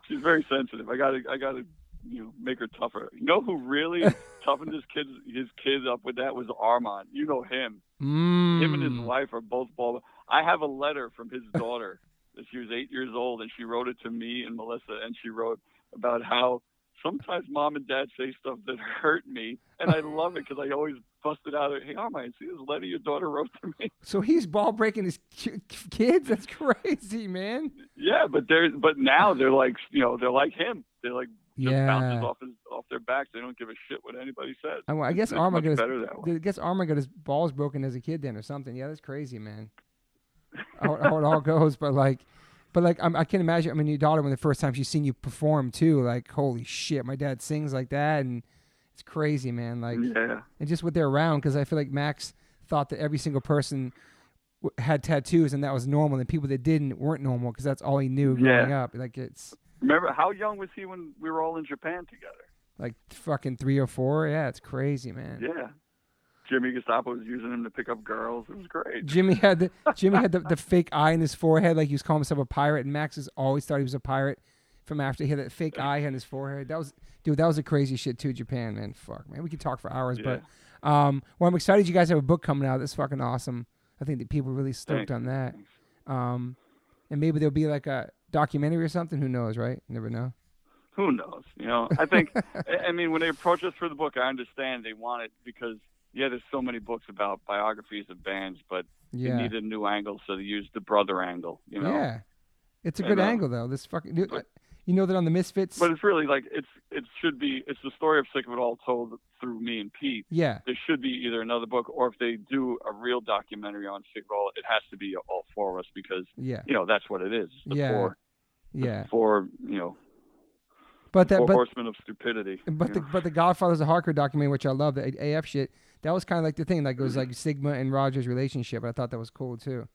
She's very sensitive. I gotta I gotta you know make her tougher. You know who really *laughs* toughened his kids his kids up with that was Armand. You know him. Mm. him and his wife are both bald. I have a letter from his daughter *laughs* that she was eight years old, and she wrote it to me and Melissa, and she wrote about how sometimes mom and dad say stuff that hurt me, and I love it because I always bust it out. Hey, Armand, see this letter your daughter wrote to me? So he's ball breaking his *laughs* kids. That's crazy, man. Yeah, but they're but now they're like you know they're like him. They're like just bounces Yeah. off his off their backs. They don't give a shit what anybody says. I, I guess much got his. I guess Armand got his balls broken as a kid then, or something. Yeah, that's crazy, man. How, how it all goes, but like, but like, I'm, I can imagine. I mean, your daughter when the first time she's seen you perform too, like, holy shit, my dad sings like that, and it's crazy, man. Like, yeah, and just what they're around, because I feel like Max thought that every single person w- had tattoos and that was normal, and people that didn't weren't normal because that's all he knew growing up. Like, it's remember how young was he when we were all in Japan together? like fucking three or four. Yeah, it's crazy, man. Yeah, Jimmy Gestapo was using him to pick up girls. It was great. Jimmy had the *laughs* Jimmy had the, the fake eye in his forehead, like he was calling himself a pirate, and Max has always thought he was a pirate from after he had that fake eye on his forehead. That was dude, that was a crazy shit too, Japan, man. Fuck man. We could talk for hours, but um well I'm excited you guys have a book coming out. That's fucking awesome. I think that people are really stoked Thanks. on that. Um and maybe there'll be like a documentary or something. Who knows, right? You never know. Who knows? You know, I think. *laughs* I- mean, when they approach us for the book, I understand they want it because yeah, there's so many books about biographies of bands, but Yeah. they need a new angle, so they use the brother angle. You know. Yeah. It's a And, good uh, angle though. This fucking dude, but- you know that on the Misfits. But it's really like it's it should be it's the story of Sick of It All told through me and Pete. yeah. There should be either another book or if they do a real documentary on Sick of It All, it has to be all four of us because Yeah. you know that's what it is. The Yeah. four, Yeah. four, you know, But that but horsemen of stupidity. *laughs* But the know? but the Godfathers of Hardcore documentary, which I love. The AF shit. That was kind of like the thing. Like it was like Stigma and Roger's relationship. I thought that was cool too.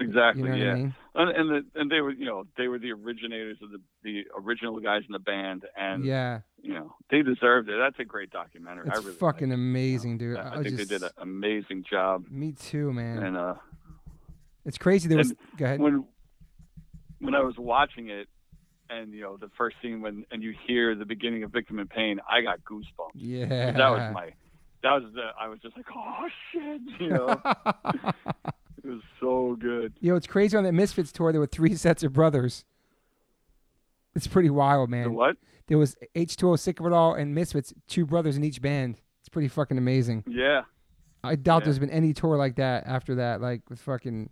Exactly, You know yeah. I mean? And and, the, and they were you know they were the originators of the the original guys in the band, and Yeah, you know they deserved it. That's a great documentary. it's I really fucking liked it, you know. amazing, dude. I, I was think just, they did an amazing job, Me too, man. and uh, it's crazy. There was. Go ahead. when when I was watching it, and you know the first scene when and you hear the beginning of Victim in Pain, I got goosebumps. Yeah. That was my that was the I was just like oh shit, you know. *laughs* it was so good. Yo, it's crazy on that Misfits tour. There were three *laughs* sets of brothers. It's pretty wild, The man. what? There was H2O, Sick of It All, and Misfits, two brothers in each band. It's pretty fucking amazing. Yeah. I doubt Yeah. there's been any tour like that after that. Like with fucking,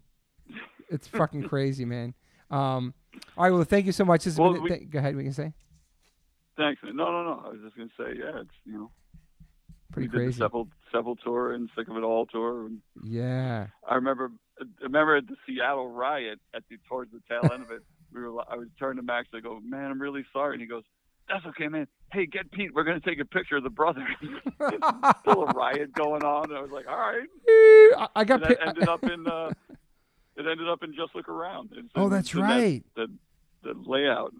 it's *laughs* fucking crazy, man. Um, all right, well, thank you so much. This has Well, been, we- th- go ahead. We can say Thanks. No, no, no. I was just gonna say, yeah, it's you know, pretty we did crazy. the Sepul tour and Sick of It All tour. And Yeah, I remember, I remember at the Seattle riot at the towards the tail end of it. *laughs* We were, I would turn to Max. I go, man, I'm really sorry. And he goes, that's okay, man. Hey, get Pete. We're gonna take a picture of the brothers. *laughs* Still a riot going on. I was like, all right. I, I got. And that pi- ended up in. Uh, it ended up in Just Look Around. It's oh, that's it's in that- right. The, the layout.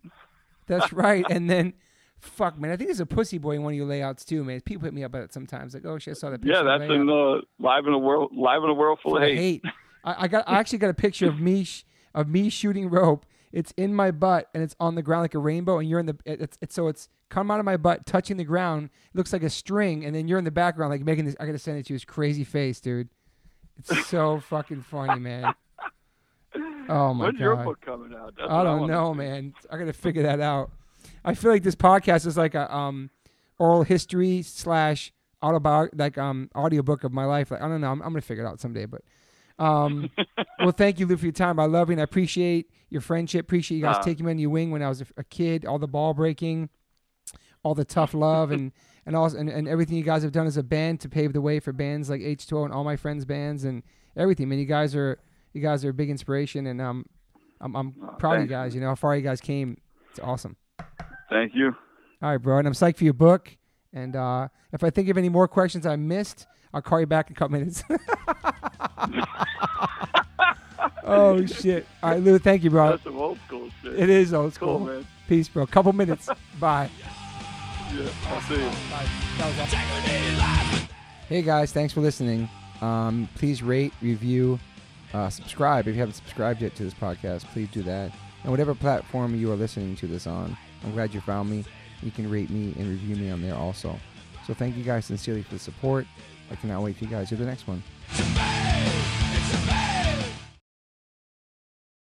That's right. And then, fuck, man, I think there's a pussy boy in one of your layouts too, man. People hit me up about it sometimes. Like, oh shit, I saw that. Picture Yeah, that's in the live in a world. Live in a world full Full of of hate. I, I got. I actually got a picture of me sh- of me shooting rope. It's in my butt and it's on the ground like a rainbow, and you're in the. it- It's, it's so it's come out of my butt, touching the ground. It looks like a string, and then you're in the background, like making this. I gotta send it to you. His crazy face, dude. It's so *laughs* fucking funny, man. Oh my When's god. When's your book coming out? That's I don't know, man. I gotta figure that out. I feel like this podcast is like a um oral history slash autobiog like um audiobook of my life. Like I don't know. I'm, I'm gonna figure it out someday. But um, *laughs* well, thank you, Lou, for your time. I love you and I appreciate your friendship. Appreciate you guys Ah. taking me under your wing when I was a, a kid. All the ball breaking, all the tough love, and *laughs* and also and, and everything you guys have done as a band to pave the way for bands like H2O and all my friends' bands and everything. Man, you guys are you guys are a big inspiration, and um, I'm I'm Oh, proud of you guys. You know how far you guys came. It's awesome. Thank you. All right, bro, and I'm psyched for your book. And uh, if I think of any more questions I missed, I'll call you back in a couple minutes. *laughs* oh shit! All right, Lou, thank you, bro. That's some old school shit. It is old cool, school. man. Peace, bro. Couple minutes. *laughs* Bye. Yeah, I'll see you. Hey guys, thanks for listening. Um, please rate, review, uh, subscribe. If you haven't subscribed yet to this podcast, please do that. And whatever platform you are listening to this on, I'm glad you found me. You can rate me and review me on there also. So thank you guys sincerely for the support. I cannot wait for you guys to the next one.